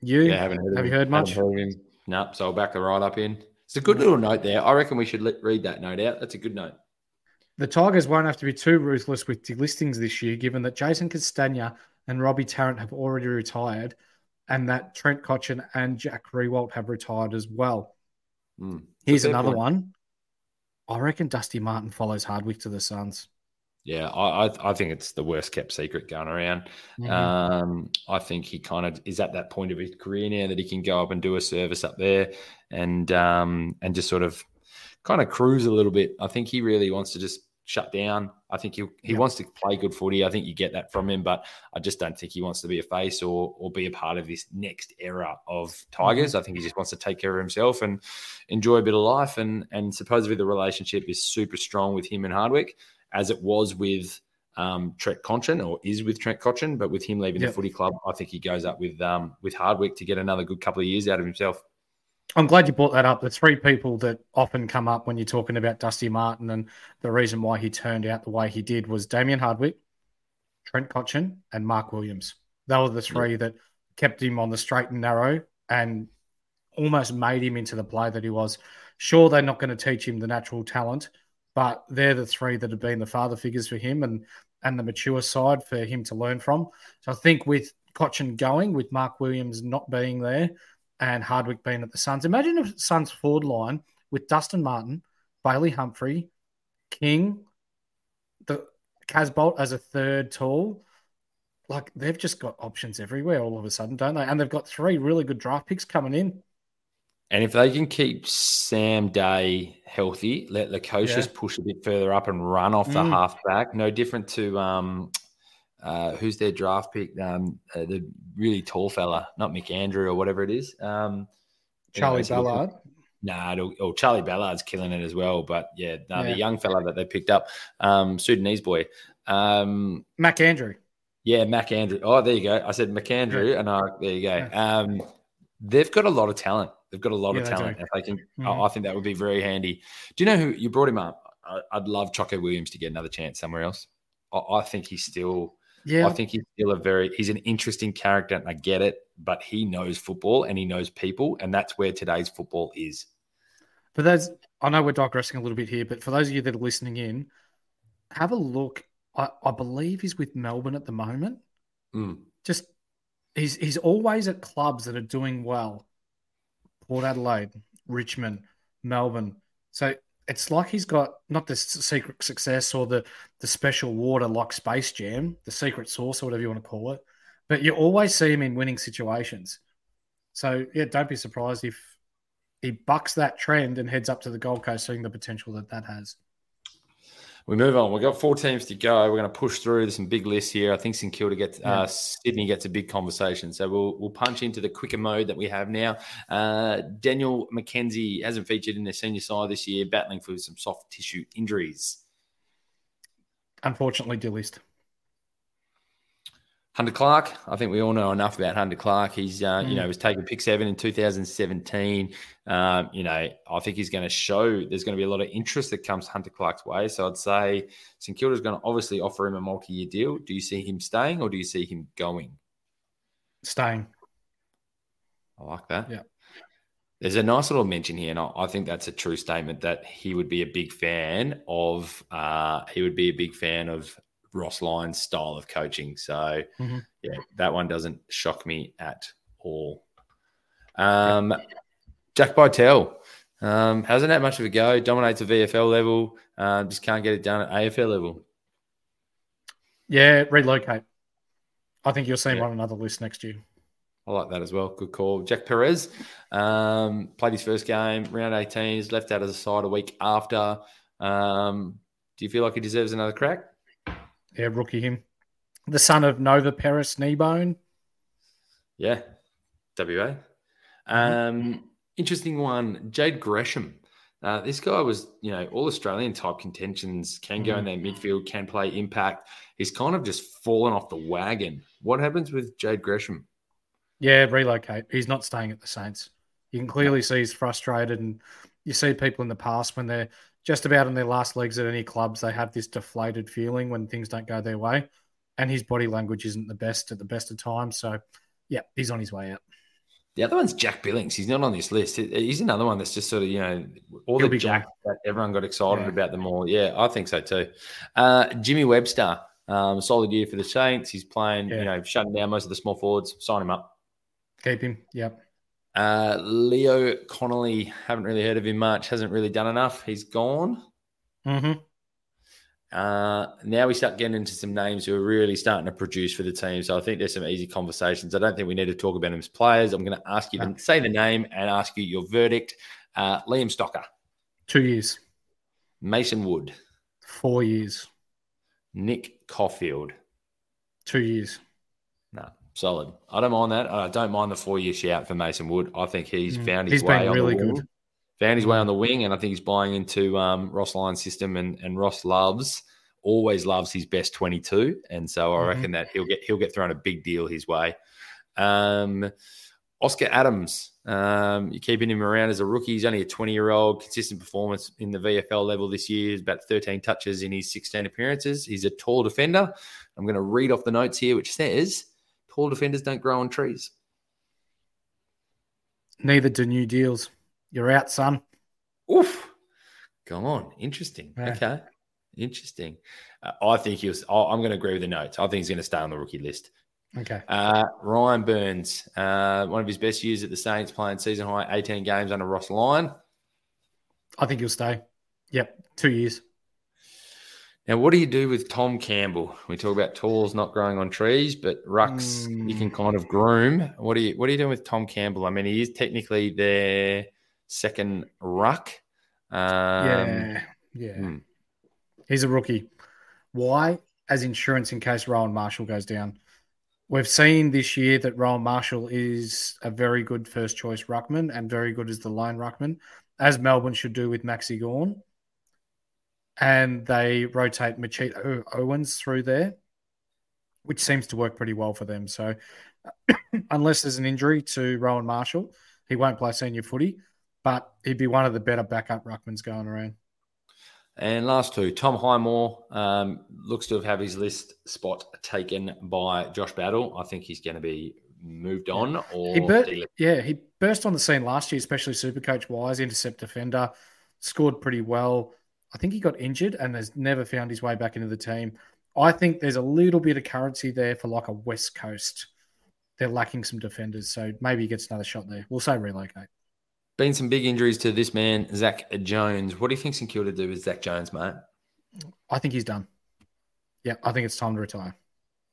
You Yeah, haven't heard have you heard much? Heard him. No, so I'll back the right up in. It's a good mm. little note there. I reckon we should let, read that note out. That's a good note. The Tigers won't have to be too ruthless with delistings this year, given that Jason Castagna and Robbie Tarrant have already retired, and that Trent Cotchin and Jack Riewoldt have retired as well. Mm. Here's another point. one. I reckon Dusty Martin follows Hardwick to the Suns. Yeah, I, I I think it's the worst kept secret going around. Mhm. Um, I think he kind of is at that point of his career now that he can go up and do a service up there and um, and just sort of kind of cruise a little bit. I think he really wants to just shut down. I think he he Yeah. wants to play good footy. I think you get that from him, but I just don't think he wants to be a face or or be a part of this next era of Tigers. I think he just wants to take care of himself and enjoy a bit of life. And and supposedly the relationship is super strong with him and Hardwick, as it was with um, Trent Cotchin or is with Trent Cotchin, but with him leaving the footy club, I think he goes up with um, with Hardwick to get another good couple of years out of himself. I'm glad you brought that up. The three people that often come up when you're talking about Dusty Martin and the reason why he turned out the way he did was Damien Hardwick, Trent Cotchin, and Mark Williams. They were the three that kept him on the straight and narrow and almost made him into the player that he was. Sure, they're not going to teach him the natural talent, but they're the three that have been the father figures for him and and the mature side for him to learn from. So I think with Cotchin going, with Mark Williams not being there, and Hardwick being at the Suns. Imagine if Suns forward line with Dustin Martin, Bailey Humphrey, King, the Casboult as a third tall. Like they've just got options everywhere all of a sudden, don't they? And they've got three really good draft picks coming in. And if they can keep Sam Day healthy, let coaches Yeah. push a bit further up and run off the Mm. half back, no different to um, uh, who's their draft pick? Um, uh, the really tall fella, not McAndrew or whatever it is. Um, Charlie anyways, he'll- Ballard. Nah, it'll- oh, Charlie Ballard's killing it as well. But yeah, no, Yeah. the young fella that they picked up, um, Sudanese boy. Um, Mac Andrew. yeah, Mac Andrew. Oh, there you go. I said McAndrew, and uh, there you go. Um, they've got a lot of talent. They've got a lot Yeah, of talent. If they can, I- Mhm. I think that would be very handy. Do you know who you brought him up? I, I'd love Choco Williams to get another chance somewhere else. I, I think he's still. Yeah. I think he's still a very. He's an interesting character, and I get it. But he knows football and he knows people, and that's where today's football is. For those, I know we're digressing a little bit here, but for those of you that are listening in, have a look. I, I believe he's with Melbourne at the moment. Mm. Just he's he's always at clubs that are doing well. Port Adelaide, Richmond, Melbourne. So it's like he's got not the secret success or the the special water like Space Jam, the secret sauce or whatever you want to call it. But you always see him in winning situations. So yeah, don't be surprised if he bucks that trend and heads up to the Gold Coast, seeing the potential that that has we move on. We've got four teams to go. We're going to push through. There's some big lists here. I think St Kilda gets yeah. uh, Sydney gets a big conversation. So we'll we'll punch into the quicker mode that we have now. Uh, Daniel McKenzie hasn't featured in the senior side this year, battling for some soft tissue injuries. Unfortunately, delist. Hunter Clark, I think we all know enough about Hunter Clark. He's, uh, mm. you know, was taken pick seven in 2017. Um, you know, I think he's going to show there's going to be a lot of interest that comes Hunter Clark's way. So I'd say St Kilda's going to obviously offer him a multi-year deal. Do you see him staying or do you see him going? Staying. I like that. Yeah. There's a nice little mention here, and I think that's a true statement that he would be a big fan of. Uh, he would be a big fan of Ross Lyon's style of coaching. So, mm-hmm. yeah, that one doesn't shock me at all. Um, Jack Bytel um, hasn't had much of a go, dominates the VFL level, uh, just can't get it done at AFL level. Yeah, relocate. I think you'll see him yeah. on another list next year. I like that as well. Good call. Jack Peris um, played his first game, round 18, he's left out of the side a week after. Um, do you feel like he deserves another crack? Yeah, rookie him. The son of Nova Peris Kneebone. Yeah, WA. Um, interesting one. Jade Gresham. Uh, this guy was, you know, all Australian type contentions, can go in mm. their midfield, can play impact. He's kind of just fallen off the wagon. What happens with Jade Gresham? Yeah, relocate. He's not staying at the Saints. You can clearly see he's frustrated, and you see people in the past when they're just about in their last legs at any clubs, they have this deflated feeling when things don't go their way. And his body language isn't the best at the best of times. So, yeah, he's on his way out. The other one's Jack Billings. He's not on this list. He's another one that's just sort of, you know, all He'll the Jack that everyone got excited yeah. about them all. Yeah, I think so too. Uh, Jimmy Webster, um, solid year for the Saints. He's playing, yeah. you know, shutting down most of the small forwards. Sign him up. Keep him. Yep. Uh, Leo Connolly, haven't really heard of him much, hasn't really done enough. He's gone. Mm-hmm. Uh, now we start getting into some names who are really starting to produce for the team. So I think there's some easy conversations. I don't think we need to talk about them as players. I'm going to ask you to say the name and ask you your verdict. Uh, Liam Stocker. Two years. Mason Wood. Four years. Nick Coffield. Two years. Solid. I don't mind that. I don't mind the four year shout for Mason Wood. I think he's mm. found his he's way on really the wing. Good. Found his way on the wing, and I think he's buying into um, Ross Lyon's system. And, and Ross loves, always loves his best twenty two, and so I mm-hmm. reckon that he'll get he'll get thrown a big deal his way. Um, Oscar Adams, um, you're keeping him around as a rookie. He's only a 20 year old, consistent performance in the VFL level this year. He's about 13 touches in his 16 appearances. He's a tall defender. I'm going to read off the notes here, which says Tall defenders don't grow on trees. Neither do new deals. You're out, son. Oof. Come on. Interesting. Yeah. Okay. Interesting. Uh, I think he was. I'm going to agree with the notes. I think he's going to stay on the rookie list. Okay. Uh, Ryan Byrnes, uh, one of his best years at the Saints, playing season high 18 games under Ross Lyon. I think he'll stay. Yep, two years. Now, what do you do with Tom Campbell? We talk about tools not growing on trees, but rucks mm. you can hmm. kind of groom. What are you What are you doing with Tom Campbell? I mean, he is technically their second ruck. Um, yeah, yeah. Hmm. He's a rookie. Why? As insurance in case Rowan Marshall goes down. We've seen this year that Rowan Marshall is a very good first choice ruckman and very good as the line ruckman, as Melbourne should do with Maxi Gawn and they rotate Machito Owens through there, which seems to work pretty well for them. So, *coughs* unless there's an injury to Rowan Marshall, he won't play senior footy, but he'd be one of the better backup ruckmans going around. And last two, Tom Highmore um, looks to have his list spot taken by Josh Battle. I think he's going to be moved on. Or he bur- yeah, he burst on the scene last year, especially super coach wise, intercept defender, scored pretty well. I think he got injured and has never found his way back into the team. I think there's a little bit of currency there for like a West Coast. They're lacking some defenders, so maybe he gets another shot there. We'll say relocate. Been some big injuries to this man, Zach Jones. What do you think St Kilda do with Zach Jones, mate? I think he's done. Yeah, I think it's time to retire.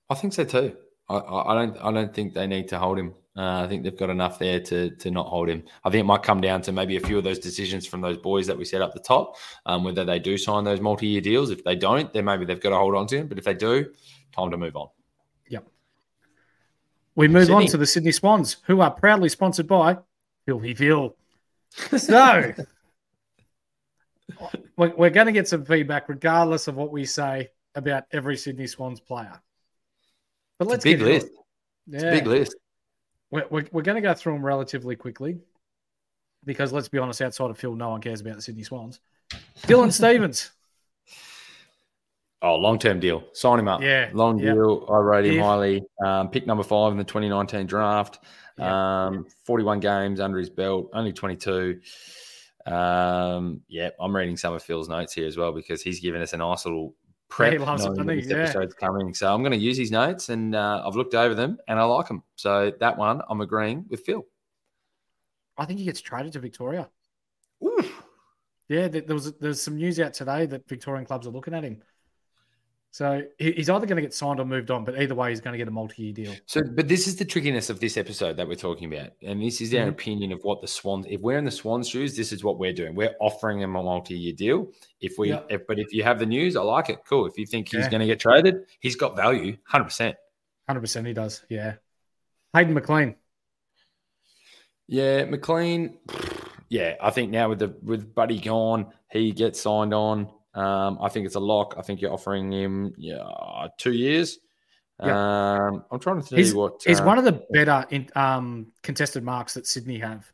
I think so too. I, I, I don't. I don't think they need to hold him. Uh, I think they've got enough there to to not hold him. I think it might come down to maybe a few of those decisions from those boys that we set up the top, um, whether they do sign those multi-year deals. If they don't, then maybe they've got to hold on to him. But if they do, time to move on. Yep. We move on to the Sydney Swans, who are proudly sponsored by Philly Phil. So *laughs* we're, we're going to get some feedback, regardless of what we say about every Sydney Swans player. But let's It's a big list. it. It's Yeah. a big list. We're, we're, we're going to go through them relatively quickly because let's be honest, outside of Phil, no one cares about the Sydney Swans. Dylan *laughs* Stephens. Oh, long term deal. Sign him up. Yeah, Long yeah. deal. I rate him If- highly. Um, pick number five in the 2019 draft. Um, 41 games under his belt, only 22. Um, yeah, I'm reading some of Phil's notes here as well because he's given us a nice little prep. he loves it, knowing doesn't he? Yeah. episode's coming. So I'm going to use his notes and uh, I've looked over them and I like them. So that one, I'm agreeing with Phil. I think he gets traded to Victoria. Ooh. Yeah, there there was there's some news out today that Victorian clubs are looking at him. So he's either going to get signed or moved on, but either way, he's going to get a multi-year deal. So, but this is the trickiness of this episode that we're talking about, and this is our Mhm. opinion of what the Swans. If we're in the Swans' shoes, this is what we're doing. We're offering him a multi-year deal. If we, Yeah. if, but if you have the news, I like it. Cool. If you think he's Yeah. going to get traded, he's got value, hundred percent. Hundred percent, he does. Yeah. Hayden McLean. Yeah, McLean. Yeah, I think now with the with Buddy gone, he gets signed on. Um, I think it's a lock. I think you're offering him yeah two years. Um, I'm trying to tell He's, you what. he's uh, one of the better in, um, contested marks that Sydney have.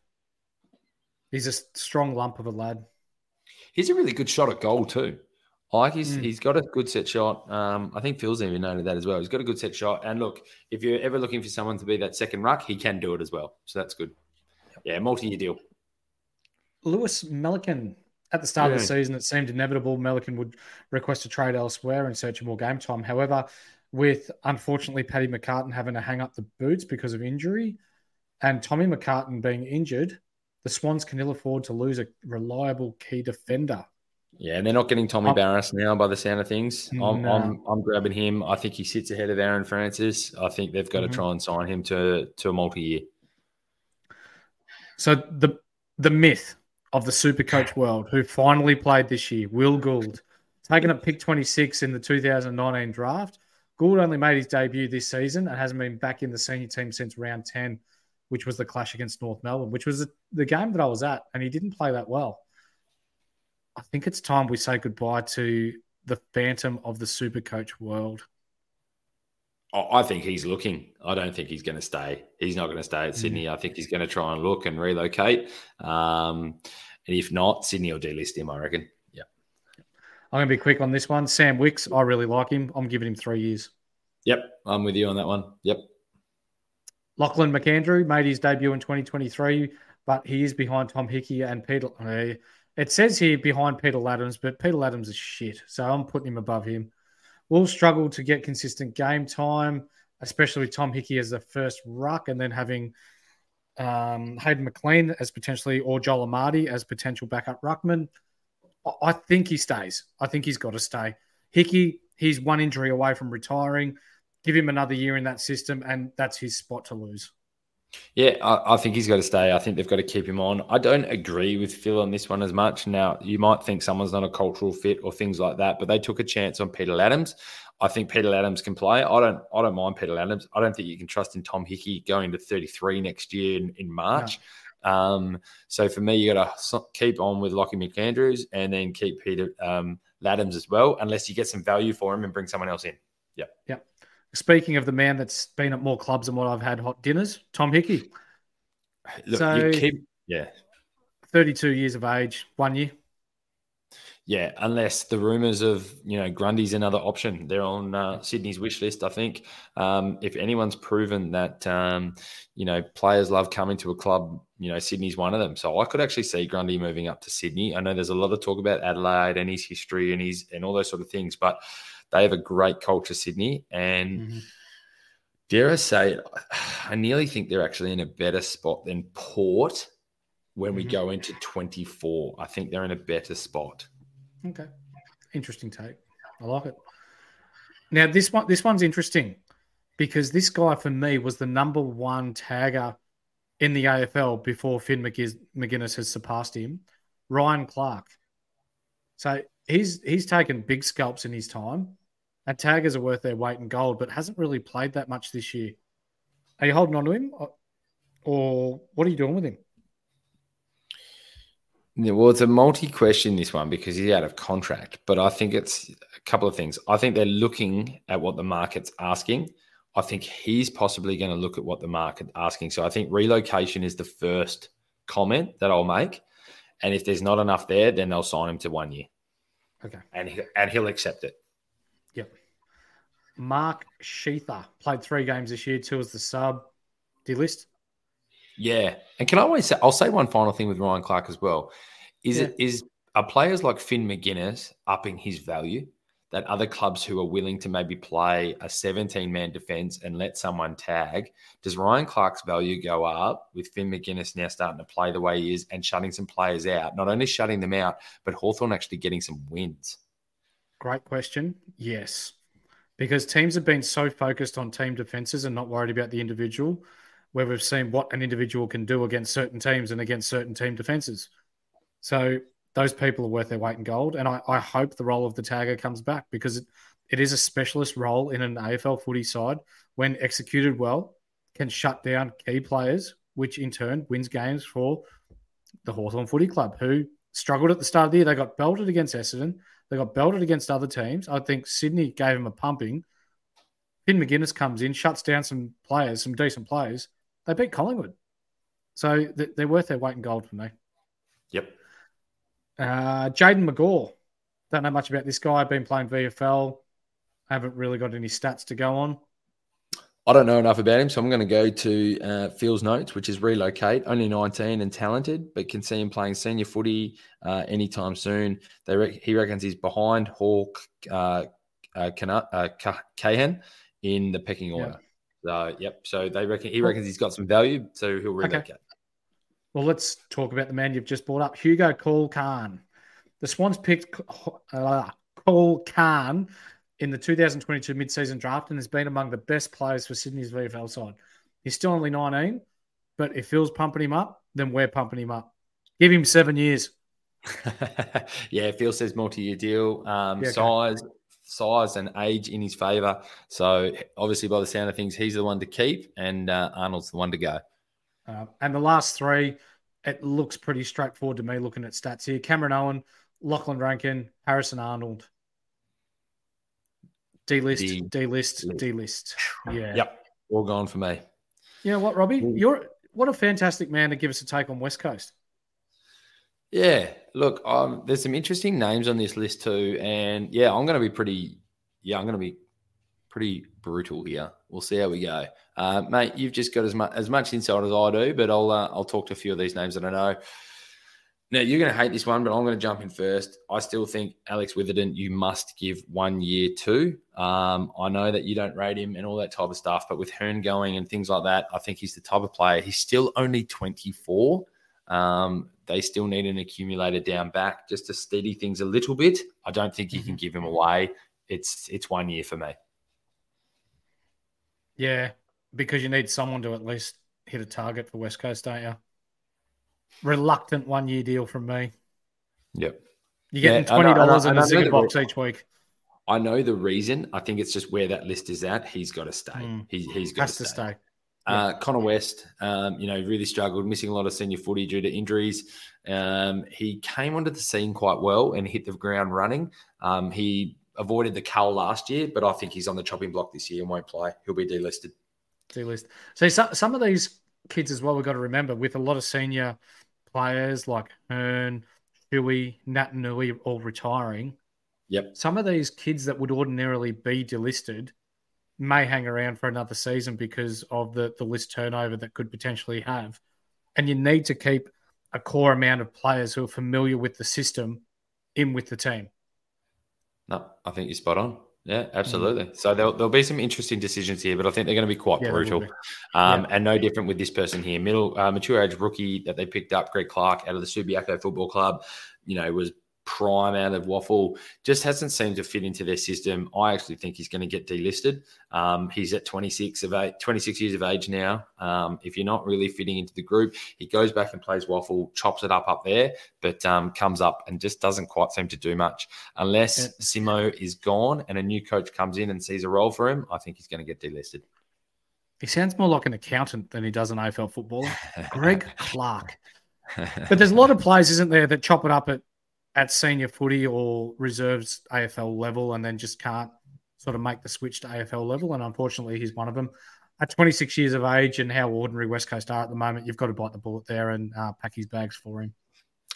He's a strong lump of a lad. He's a really good shot at goal too. I like he's Mm. he's got a good set shot. Um, I think Phil's even noted that as well. He's got a good set shot. And look, if you're ever looking for someone to be that second ruck, he can do it as well. So that's good. Yeah, multi-year deal. Lewis Melican. At the start of the season, it seemed inevitable Melican would request a trade elsewhere in search of more game time. However, with unfortunately Paddy McCartin having to hang up the boots because of injury and Tommy McCartin being injured, the Swans can ill afford to lose a reliable key defender. Yeah, and they're not getting Tommy Um, Barrass now by the sound of things. I'm, No. I'm I'm grabbing him. I think he sits ahead of Aaron Francis. I think they've got Mhm. to try and sign him to to a multi-year. So the the myth of the super coach world who finally played this year, Will Gould, taken at pick 26 in the 2019 draft. Gould only made his debut this season and hasn't been back in the senior team since round 10, which was the clash against North Melbourne, which was the game that I was at, and he didn't play that well. I think it's time we say goodbye to the phantom of the super coach world. I think he's looking. I don't think he's going to stay. He's not going to stay at Mm. Sydney. I think he's going to try and look and relocate. Um, and if not, Sydney will delist him. I reckon. Yeah. I'm going to be quick on this one. Sam Wicks, I really like him. I'm giving him three years. Yep. I'm with you on that one. Yep. Lachlan McAndrew made his debut in 2023, but he is behind Tom Hickey and Peter. uh, It says here behind Peter Ladhams, but Peter Ladhams is shit, so I'm putting him above him. Will struggle to get consistent game time, especially with Tom Hickey as the first ruck, and then having um, Hayden McLean as potentially or Joel Amartey as potential backup ruckman. I think he stays. I think he's got to stay. Hickey, he's one injury away from retiring give him another year in that system, and that's his spot to lose. Yeah, I, I think he's got to stay. I think they've got to keep him on. I don't agree with Phil on this one as much. Now, you might think someone's not a cultural fit or things like that, but they took a chance on Peter Adams. I think Peter Adams can play. I don't. I don't mind Peter Adams. I don't think you can trust in Tom Hickey going to 33 next year in, in March. Um, so for me, you got to keep on with Lockie McAndrews and then keep Peter um, Ladhams as well, unless you get some value for him and bring someone else in. Yep. Yep. Speaking of the man that's been at more clubs than what I've had hot dinners, Tom Hickey, Look, So- you keep. Yeah. 32 years of age, one year. Yeah, unless the rumours of you know Grundy's another option. They're on uh, Sydney's wish list. I think um, if anyone's proven that um, you know players love coming to a club, you know Sydney's one of them. So I could actually see Grundy moving up to Sydney. I know there's a lot of talk about Adelaide and his history and his and all those sort of things, but they have a great culture, Sydney, and Mhm. dare I say, it, I nearly think they're actually in a better spot than Port when we Mhm. go into 24. I think they're in a better spot. Okay. Interesting take. I like it. Now this one this one's interesting because this guy for me was the number one tagger in the AFL before Finn Maginness has surpassed him. Ryan Clark. So he's he's taken big scalps in his time. And taggers are worth their weight in gold, but hasn't really played that much this year. Are you holding on to him? Or, what are you doing with him? Yeah, well, it's a multi question, this one, because he's out of contract. But I think it's a couple of things. I think they're looking at what the market's asking. I think he's possibly going to look at what the market asking. So I think relocation is the first comment that I'll make. And if there's not enough there, then they'll sign him to one year Okay. and, he, and he'll accept it. Marc Sheather played three games this year, two as the sub. Do you list? Yeah, and can I always say? I'll say one final thing with Ryan Clark as well. Is it is are players like Finn Maginness upping his value? That other clubs who are willing to maybe play a 17 man defense and let someone tag, does Ryan Clark's value go up with Finn Maginness now starting to play the way he is and shutting some players out? Not only shutting them out, but Hawthorn actually getting some wins. Great question. Yes. Because teams have been so focused on team defenses and not worried about the individual, where we've seen what an individual can do against certain teams and against certain team defenses. So those people are worth their weight in gold. And I, I hope the role of the tagger comes back because it, it is a specialist role in an AFL footy side when executed well, can shut down key players, which in turn wins games for the Hawthorn Footy Club, who struggled at the start of the year. They got belted against Essendon. They got belted against other teams. I think Sydney gave them a pumping. Finn Maginness comes in, shuts down some players, some decent players. They beat Collingwood. So they're worth their weight in gold for me. Yep. Uh, Jaden McGaw. Don't know much about this guy. I've been playing VFL. Haven't really got any stats to go on. I don't know enough about him, so I'm going to go to uh, Phil's notes, which is relocate. Only 19 and talented, but can see him playing senior footy uh, anytime soon. They re- he reckons he's behind Hawk uh, uh, uh, Ca- Cahan in the pecking order. So yep. So they reckon he reckons he's got some value, so he'll relocate. Well, let's talk about the man you've just brought up, Hugo Cole Khan. The Swans picked uh, Cole Khan in the 2022 mid-season draft and has been among the best players for Sydney's VFL side. He's still only 19, but if Phil's pumping him up, then we're pumping him up. Give him seven years. *laughs* *laughs* yeah, Phil says multi-year deal. Um, Yeah, okay. size, size, and age in his favour. So obviously, by the sound of things, he's the one to keep, and uh, Arnold's the one to go. Uh, and the last three, it looks pretty straightforward to me looking at stats here. Cameron Owen, Lachlan Rankin, Harrison Arnold. D list, D- D list, D list. Yeah. Yep, all gone for me. You know what, Robbie? You're what a fantastic man to give us a take on West Coast. Yeah, look, um, there's some interesting names on this list too, and yeah, I'm going to be pretty. Yeah, I'm going to be pretty brutal here. We'll see how we go, uh, mate. You've just got as much as much insight as I do, but I'll uh, I'll talk to a few of these names that I know. Now you're going to hate this one, but I'm going to jump in first. I still think Alex Witherden, you must give one year to. Um, I know that you don't rate him and all that type of stuff, but with Hurn going and things like that, I think he's the type of player. He's still only 24. Um, they still need an accumulator down back just to steady things a little bit. I don't think you can give him away. It's it's one year for me. Yeah, because you need someone to at least hit a target for West Coast, don't you? Reluctant one year deal from me. Yep. You're getting know- twenty dollars in a the box each week. I know the reason. I think it's just where that list is at. He's got to stay. Mm. He, he's got Has to to stay. stay. Uh, Connor West, um, you know, really struggled, missing a lot of senior footy due to injuries. Um, he came onto the scene quite well and hit the ground running. Um, he avoided the cull last year, but I think he's on the chopping block this year and won't play. He'll be delisted. Delisted. list. So some, some of these kids as well, we've got to remember with a lot of senior players like Hurn, Huey, Naitanui all retiring. Yep. Some of these kids that would ordinarily be delisted may hang around for another season because of the, the list turnover that could potentially have. And you need to keep a core amount of players who are familiar with the system in with the team. No, I think you're spot on. Yeah, absolutely. Mm. So there'll, there'll be some interesting decisions here, but I think they're going to be quite yeah, brutal. Be. Um, yeah. And no different with this person here. Middle uh, mature age rookie that they picked up, Greg Clark, out of the Subiaco Football Club. You know, was prime out of Waffle just hasn't seemed to fit into their system. I actually think he's going to get delisted. Um, he's at 26 of eight, 26 years of age now. Um, if you're not really fitting into the group, he goes back and plays Waffle, chops it up up there, but um, comes up and just doesn't quite seem to do much. Unless yeah. Simo is gone and a new coach comes in and sees a role for him, I think he's going to get delisted. He sounds more like an accountant than he does an AFL footballer. *laughs* Greg Clark. But there's a lot of players, isn't there, that chop it up at at senior footy or reserves AFL level and then just can't sort of make the switch to AFL level. And unfortunately, he's one of them. At 26 years of age and how ordinary West Coast are at the moment, you've got to bite the bullet there and uh, pack his bags for him.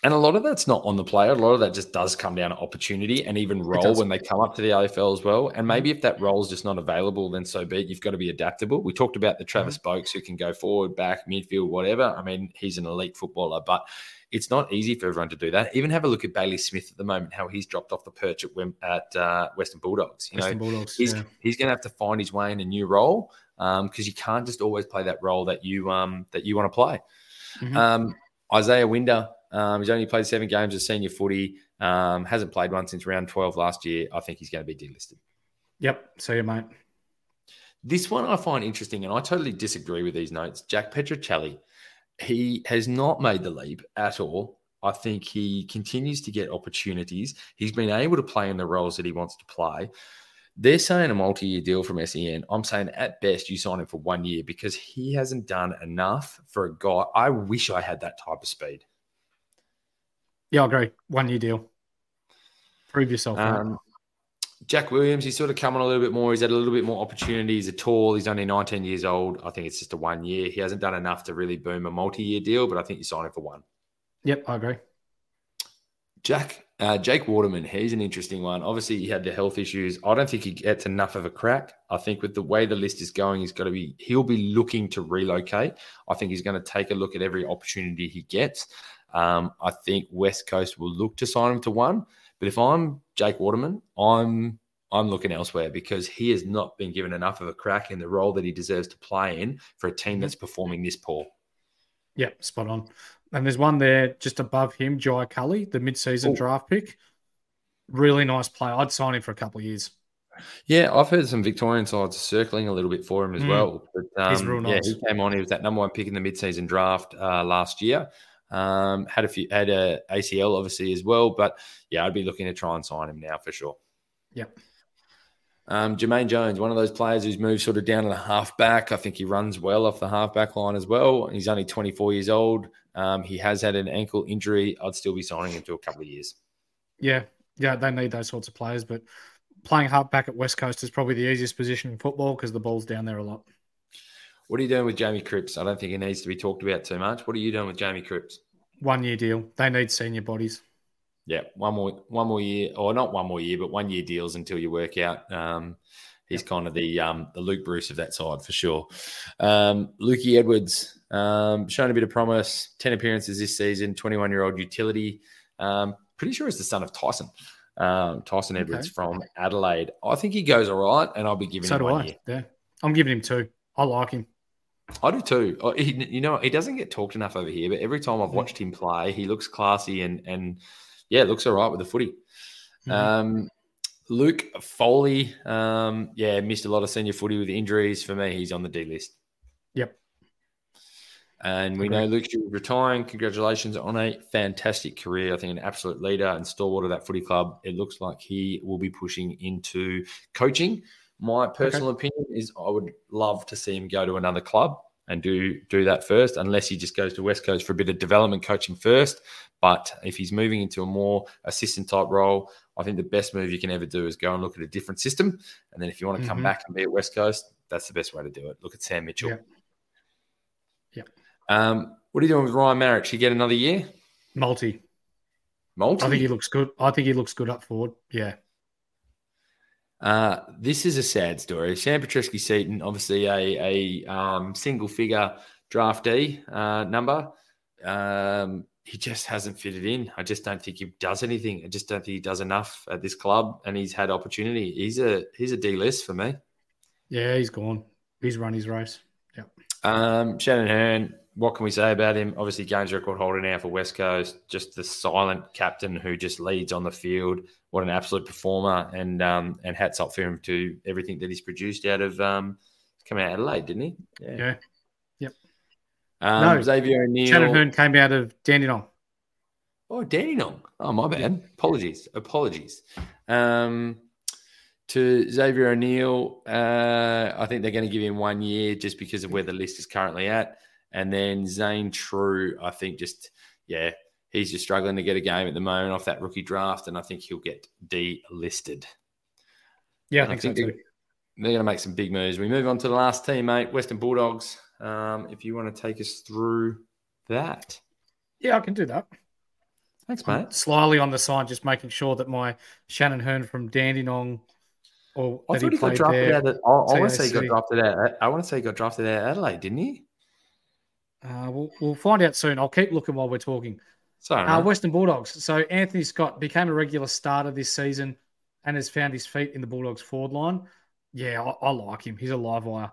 And a lot of that's not on the player. A lot of that just does come down to opportunity and even role when they come up to the AFL as well. And maybe if that role is just not available, then so be it. You've got to be adaptable. We talked about the Travis mm-hmm. Boaks who can go forward, back, midfield, whatever. I mean, he's an elite footballer, but it's not easy for everyone to do that. Even have a look at Bailey Smith at the moment, how he's dropped off the perch at, at uh, Western Bulldogs. You Western know, Bulldogs, he's, yeah. he's going to have to find his way in a new role because um, you can't just always play that role that you um, that you want to play. Mm-hmm. Um, Isaiah Winder, um, he's only played seven games of senior footy, um, hasn't played one since round 12 last year. I think he's going to be delisted. Yep. See you, mate. This one I find interesting, and I totally disagree with these notes. Jack Petruccelle he has not made the leap at all. I think he continues to get opportunities. He's been able to play in the roles that he wants to play. They're saying a multi year deal from SEN. I'm saying at best you sign him for one year because he hasn't done enough for a guy. I wish I had that type of speed. Yeah, I agree. One year deal. Prove yourself. Um, Jack Williams, he's sort of coming a little bit more. He's had a little bit more opportunities. He's a tall. He's only 19 years old. I think it's just a one year. He hasn't done enough to really boom a multi year deal, but I think you sign him for one. Yep, I agree. Jack, uh, Jake Waterman, he's an interesting one. Obviously, he had the health issues. I don't think he gets enough of a crack. I think with the way the list is going, he's got to be. He'll be looking to relocate. I think he's going to take a look at every opportunity he gets. Um, I think West Coast will look to sign him to one. But if I'm Jake Waterman, I'm I'm looking elsewhere because he has not been given enough of a crack in the role that he deserves to play in for a team that's performing this poor. Yep, spot on. And there's one there just above him, Jai Culley, the mid-season Ooh. draft pick. Really nice player. I'd sign him for a couple of years. Yeah, I've heard some Victorian sides circling a little bit for him as mm. well. But um, He's real nice. yeah, he came on. He was that number one pick in the mid-season draft uh, last year. Um, had a few had a ACL obviously as well, but yeah, I'd be looking to try and sign him now for sure. Yep. Um, Jamaine Jones, one of those players who's moved sort of down to the halfback. I think he runs well off the halfback line as well. He's only 24 years old. Um, he has had an ankle injury. I'd still be signing him to a couple of years. Yeah, yeah, they need those sorts of players. But playing halfback at West Coast is probably the easiest position in football because the ball's down there a lot. What are you doing with Jamie Cripps? I don't think he needs to be talked about too much. What are you doing with Jamie Cripps? One year deal. They need senior bodies. Yeah, one more one more year, or not one more year, but one year deals until you work out. Um, he's kind of the um, the Luke Breust of that side for sure. Um, Lukey Edwards um, shown a bit of promise. Ten appearances this season. Twenty one year old utility. Um, pretty sure he's the son of Tyson. Um, Tyson Edwards okay. from Adelaide. I think he goes all right, and I'll be giving so him one I. year. Yeah, I'm giving him two. I like him. I do too. Oh, he, you know, he doesn't get talked enough over here, but every time I've mm. watched him play, he looks classy and and yeah, looks all right with the footy. Mm-hmm. Um, Luke Foley, um, yeah, missed a lot of senior footy with injuries. For me, he's on the D list. Yep. And we know Luke's retiring. Congratulations on a fantastic career. I think an absolute leader and stalwart of that footy club. It looks like he will be pushing into coaching my personal okay. opinion is I would love to see him go to another club and do do that first, unless he just goes to West Coast for a bit of development coaching first. But if he's moving into a more assistant type role, I think the best move you can ever do is go and look at a different system. And then if you want to come mm-hmm. back and be at West Coast, that's the best way to do it. Look at Sam Mitchell. Yeah. yeah. Um, what are you doing with Ryan Maric? Should he get another year? Multi. Multi. I think he looks good. I think he looks good up forward. Yeah. Uh, this is a sad story. Sam Petrevski-Seton, obviously a, a um, single figure draftee uh, number. Um, he just hasn't fitted in. I just don't think he does anything. I just don't think he does enough at this club, and he's had opportunity. He's a he's a D list for me. Yeah, he's gone. He's run his race. Yeah. Um, Shannon Hurn, what can we say about him? Obviously, games record holder now for West Coast. Just the silent captain who just leads on the field. What an absolute performer! And um, and hats off for him to everything that he's produced out of um, coming out of Adelaide, didn't he? Yeah. Yep. Um, No, Xavier O'Neill. Shannon Hurn came out of Dandenong. Oh, Dandenong. Oh, my bad. Apologies. Apologies. Um, to Xavier O'Neill, uh, I think they're going to give him one year just because of where the list is currently at. And then Zane Trew, I think just, yeah, he's just struggling to get a game at the moment off that rookie draft. And I think he'll get delisted. Yeah, I And think, so they're, they're going to make some big moves. We move on to the last team, mate, Western Bulldogs. Um, if you want to take us through that. Yeah, I can do that. Thanks, I'm mate. Slyly on the side, just making sure that my Shannon Hearn from Dandenong or I thought he he got drafted there. out. Of, I, I want to say he got drafted out. I want to say he got drafted out of Adelaide, didn't he? Uh, we'll, we'll find out soon. I'll keep looking while we're talking. Sorry, Uh. Western Bulldogs. So Anthony Scott became a regular starter this season and has found his feet in the Bulldogs forward line. Yeah, I, I like him. He's a live wire.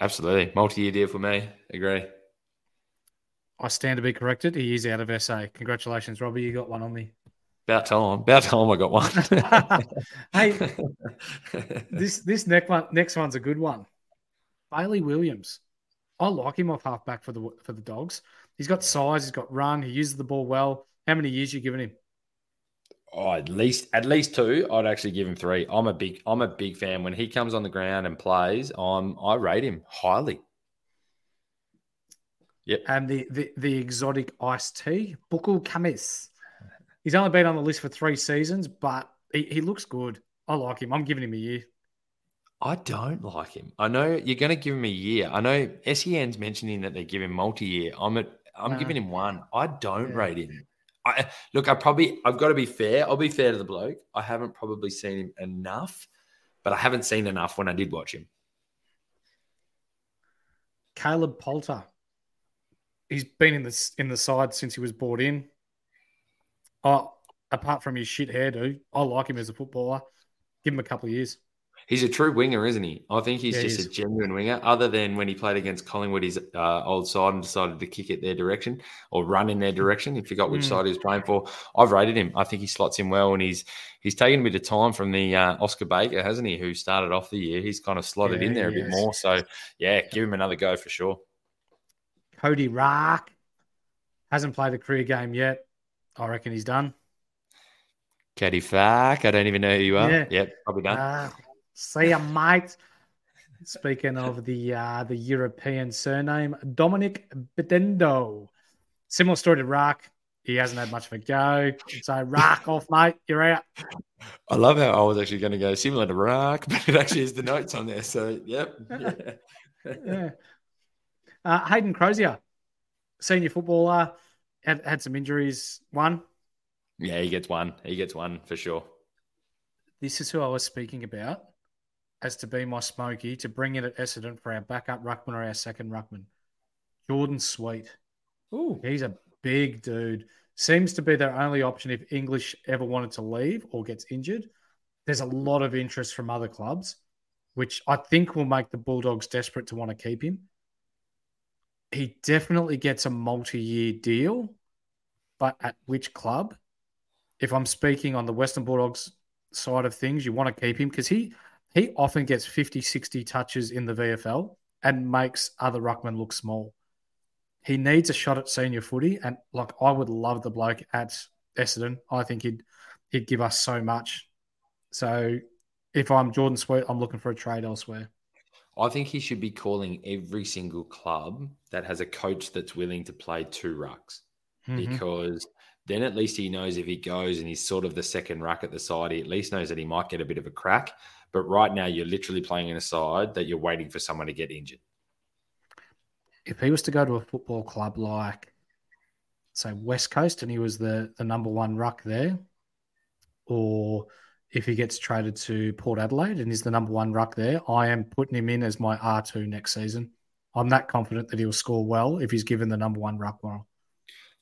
absolutely multi-year deal for me. Agree. I stand to be corrected. He is out of SA. Congratulations, Robbie. You got one on me. About time. About time I got one. *laughs* Hey, *laughs* This this next one next one's a good one. Bailey Williams. I like him off halfback for the for the dogs. He's got size, he's got run, he uses the ball well. How many years you giving him? oh, at least at least two. I'd actually give him three. I'm a big I'm a big fan. When he comes on the ground and plays, I'm I rate him highly. Yep. And the the, the exotic iced tea, Buku Khamis. He's only been on the list for three seasons, but he, he looks good. I like him. I'm giving him a year. I don't like him. I know you're going to give him a year. I know SEN's mentioning that they give him multi-year. I'm at, I'm No. giving him one. Uh, I don't Yeah. rate him. I look. I probably I've got to be fair. I'll be fair to the bloke. I haven't probably seen him enough, but I haven't seen enough when I did watch him. Caleb Poulter. He's been in the in the side since he was brought in. Oh, apart from his shit hairdo, I like him as a footballer. Give him a couple of years. He's a true winger, isn't he? I think he's Yeah, just is. a genuine winger. Other than when he played against Collingwood, his uh, old side, and decided to kick it their direction or run in their direction. He forgot which Mm. side he was playing for. I've rated him. I think he slots in well, and he's he's taken a bit of time from the uh, Oscar Baker, hasn't he? Who started off the year? He's kind of slotted Yeah, in there a bit has. more. So yeah, give him another go for sure. Cody Raak hasn't played a career game yet. I reckon he's done. Caddy fuck, I don't even know who you are. Yeah. Yep, probably done. Ah, see ya, mate. Speaking of the uh, the European surname, Dominic Bedendo. Similar story to Rock. He hasn't had much of a go. So Rock off, mate. You're out. I love how I was actually going to go similar to Rock, *laughs* but it actually is the notes on there. So yep. Yeah. *laughs* Yeah. Uh, Hayden Crozier, senior footballer, had, had some injuries. One. yeah, he gets one. He gets one for sure. This is who I was speaking about as to be my smoky to bring in at Essendon for our backup ruckman or our second ruckman. Jordan Sweet. Ooh. He's a big dude. Seems to be their only option if English ever wanted to leave or gets injured. There's a lot of interest from other clubs, which I think will make the Bulldogs desperate to want to keep him. He definitely gets a multi year deal, but at which club? If I'm speaking on the Western Bulldogs side of things, you want to keep him because he, he often gets 50, 60 touches in the VFL and makes other ruckmen look small he needs a shot at senior footy, and like I would love the bloke at Essendon. I think he'd he'd give us so much. So if I'm Jordan Sweet, I'm looking for a trade elsewhere. I think he should be calling every single club that has a coach that's willing to play two rucks Mhm. because then at least he knows if he goes and he's sort of the second ruck at the side, he at least knows that he might get a bit of a crack. But right now, you're literally playing in a side that you're waiting for someone to get injured. If he was to go to a football club like, say, West Coast, and he was the the number one ruck there, or if he gets traded to Port Adelaide and is the number one ruck there, I am putting him in as my R two next season. I'm that confident that he'll score well if he's given the number one ruck role.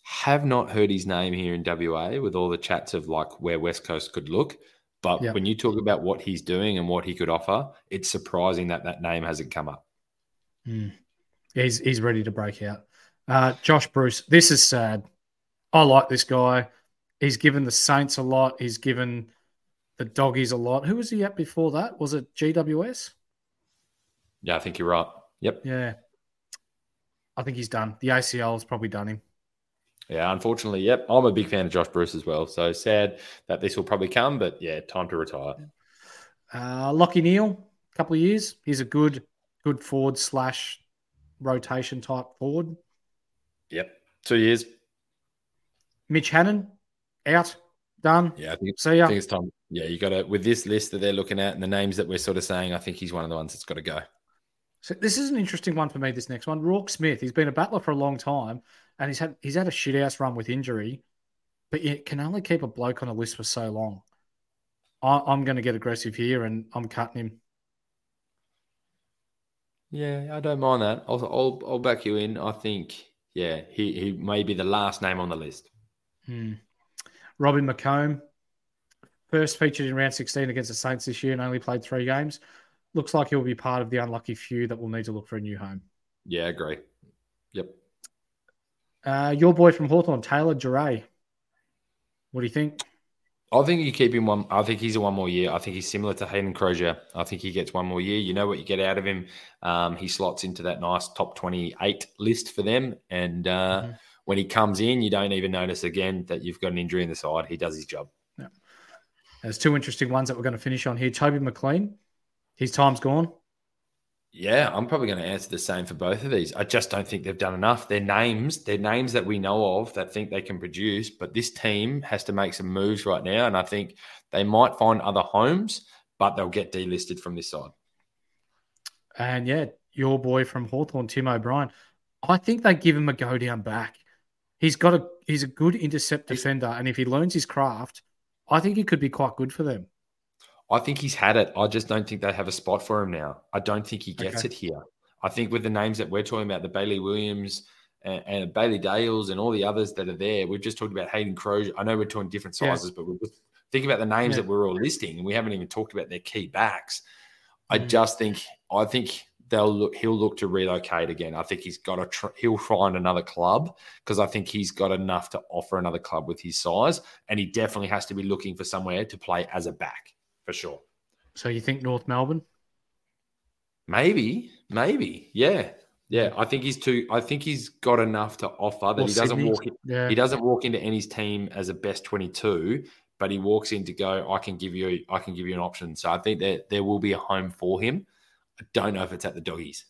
Have not heard his name here in WA with all the chats of like where West Coast could look. But Yep. when you talk about what he's doing and what he could offer, it's surprising that that name hasn't come up. Mm. He's he's ready to break out. Uh, Josh Bruce, this is sad. I like this guy. He's given the Saints a lot. He's given the doggies a lot. Who was he at before that? Was it GWS? Yeah, I think you're right. Yep. Yeah. I think he's done. The ACL has probably done him. Yeah, unfortunately, yep. I'm a big fan of Josh Bruce as well. So sad that this will probably come, but yeah, time to retire. Uh, Lockie Neal, a couple of years. He's a good, good forward slash rotation type forward. Yep. Two years. Mitch Hannan, out, done. Yeah, I think, See ya. I think it's time. Yeah, you got to, with this list that they're looking at and the names that we're sort of saying, I think he's one of the ones that's got to go. So this is an interesting one for me. This next one, Roarke Smith. He's been a battler for a long time, and he's had he's had a shit house run with injury, but you can only keep a bloke on a list for so long. I, I'm going to get aggressive here, and I'm cutting him. Yeah, I don't mind that. I'll, I'll, I'll back you in. I think, yeah, he, he may be the last name on the list. Hmm. Robin McComb, first featured in round 16 against the Saints this year and only played three games. Looks like he'll be part of the unlucky few that will need to look for a new home. Yeah, I agree. Uh, your boy from Hawthorn, Taylor Duryea. What do you think? I think you keep him one. I think he's a one more year. I think he's similar to Hayden Crozier. I think he gets one more year. You know what you get out of him. Um, he slots into that nice top 28 list for them. And uh, Mhm. when he comes in, you don't even notice again that you've got an injury in the side. He does his job. There's two interesting ones that we're going to finish on here. Toby McLean, his time's gone. Yeah, I'm probably going to answer the same for both of these. I just don't think they've done enough. They're names, they're names that we know of that think they can produce, but this team has to make some moves right now. And I think they might find other homes, but they'll get delisted from this side. And yeah, your boy from Hawthorn, Tim O'Brien. I think they give him a go down back. He's got a he's a good intercept defender, and if he learns his craft, I think he could be quite good for them. I think he's had it. I just don't think they have a spot for him now. I don't think he gets Okay. it here. I think with the names that we're talking about, the Bailey Williams and, and Bailey Dales and all the others that are there, we've just talked about Hayden Crozier. I know we're talking different Yeah. sizes, but we're just think about the names Yeah. that we're all listing, and we haven't even talked about their key backs. I Mm. just think I think they'll look. He'll look to relocate again. I think he's got to. Tr- he'll find another club because I think he's got enough to offer another club with his size, and he definitely has to be looking for somewhere to play as a back for sure. So you think North Melbourne? Maybe, maybe, yeah, yeah. I think he's too. I think he's got enough to offer that Or he doesn't Sydney? walk. In, Yeah. he doesn't walk into any's team as a best twenty-two, but he walks in to go. I can give you. I can give you an option. So I think that there will be a home for him. I don't know if it's at the doggies.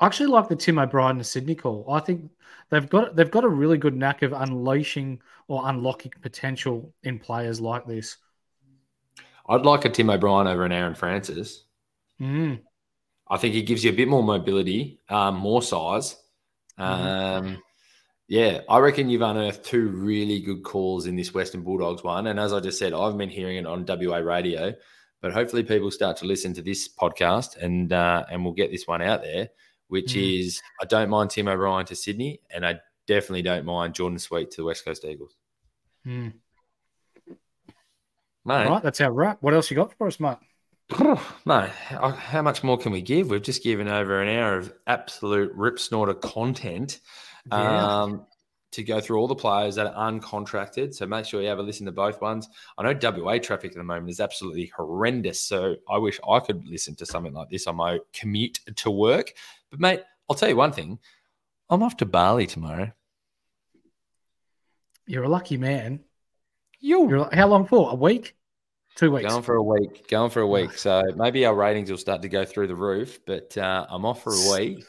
I actually like the Tim O'Brien and Sydney call. I think they've got they've got a really good knack of unleashing or unlocking potential in players like this. I'd like a Tim O'Brien over an Aaron Francis. Mm. I think he gives you a bit more mobility, um, more size. Mm-hmm. Um, yeah, I reckon you've unearthed two really good calls in this Western Bulldogs one. And as I just said, I've been hearing it on WA radio, but hopefully people start to listen to this podcast and uh, and we'll get this one out there, which Mm. is I don't mind Tim O'Brien to Sydney, and I definitely don't mind Jordan Sweet to the West Coast Eagles. Mm. Mate, All right, that's our wrap. What else you got for us, mate? Mate, how how much more can we give? We've just given over an hour of absolute rip snorter content Yeah. um, to go through all the players that are uncontracted. So make sure you have a listen to both ones. I know WA traffic at the moment is absolutely horrendous. So I wish I could listen to something like this on my commute to work. But mate, I'll tell you one thing. I'm off to Bali tomorrow. You're a lucky man. You You're how long for? A week? Two weeks. Going for a week. Going for a week. So maybe our ratings will start to go through the roof. But uh, I'm off for a week,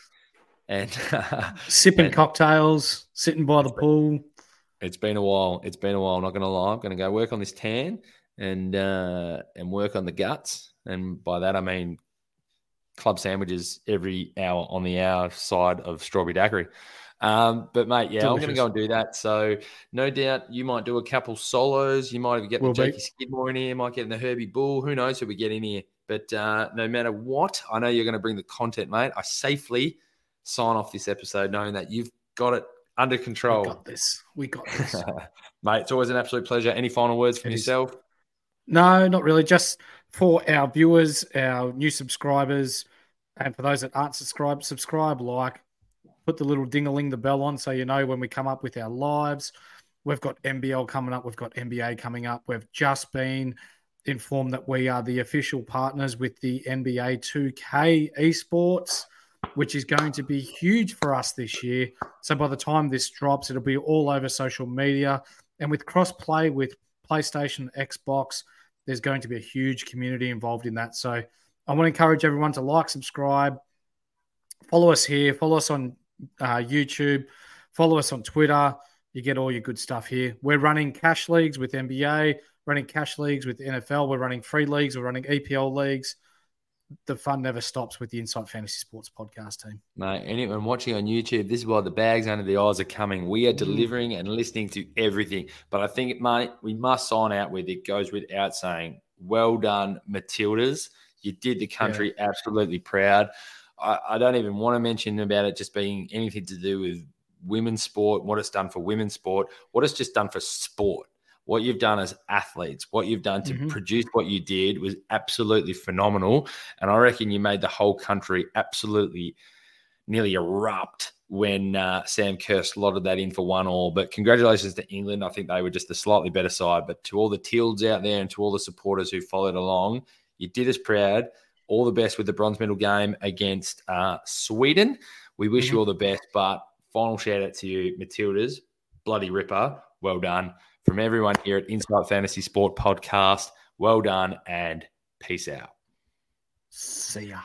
and *laughs* Sipping and cocktails, sitting by the pool. it's been a while. It's been a while. I'm not going to lie. I'm going to go work on this tan and uh, and work on the guts. And by that I mean club sandwiches every hour on the hour side of strawberry daiquiri. Um, but mate, yeah, I'm going to go and do that. So no doubt you might do a couple solos. You might even get Will the. Jakey Skidmore in here. Might get in the Herbie Bull. Who knows who we get in here? But uh, no matter what, I know you're going to bring the content, mate. I safely sign off this episode knowing that you've got it under We control. got this. We got *laughs* this. Mate, it's always an absolute pleasure. Any final words from It is. yourself? No, not really. Just for our viewers, our new subscribers, and for those that aren't subscribed, subscribe, like, put the little ding-a-ling the bell on so you know when we come up with our lives. We've got NBL coming up. We've got NBA coming up. We've just been informed that we are the official partners with the NBA 2K esports, which is going to be huge for us this year. So by the time this drops, it'll be all over social media. And with cross play with PlayStation, Xbox, there's going to be a huge community involved in that. So I want to encourage everyone to like, subscribe, follow us here, follow us on uh, YouTube, follow us on Twitter. You get all your good stuff here. We're running cash leagues with NBA, running cash leagues with NFL. We're running free leagues. We're running EPL leagues. The fun never stops with the Insight Fantasy Sports podcast team. Mate, anyone watching on YouTube, this is why the bags under the eyes are coming. We are delivering and listening to everything. But I think, mate, we must sign out with it goes without saying, well done, Matildas. You did the country absolutely proud. I, I don't even want to mention about it just being anything to do with women's sport, what it's done for women's sport, what it's just done for sport. What you've done as athletes, what you've done to Mhm. produce what you did was absolutely phenomenal. And I reckon you made the whole country absolutely nearly erupt when uh, Sam Kerr slotted that in for one all. But congratulations to England. I think they were just a slightly better side. But to all the Teals out there and to all the supporters who followed along, you did us proud. All the best with the bronze medal game against uh, Sweden. We wish you all the best. But final shout out to you, Matildas. Bloody ripper. Well done. From everyone here at Insight Fantasy Sport Podcast, well done and peace out. See ya.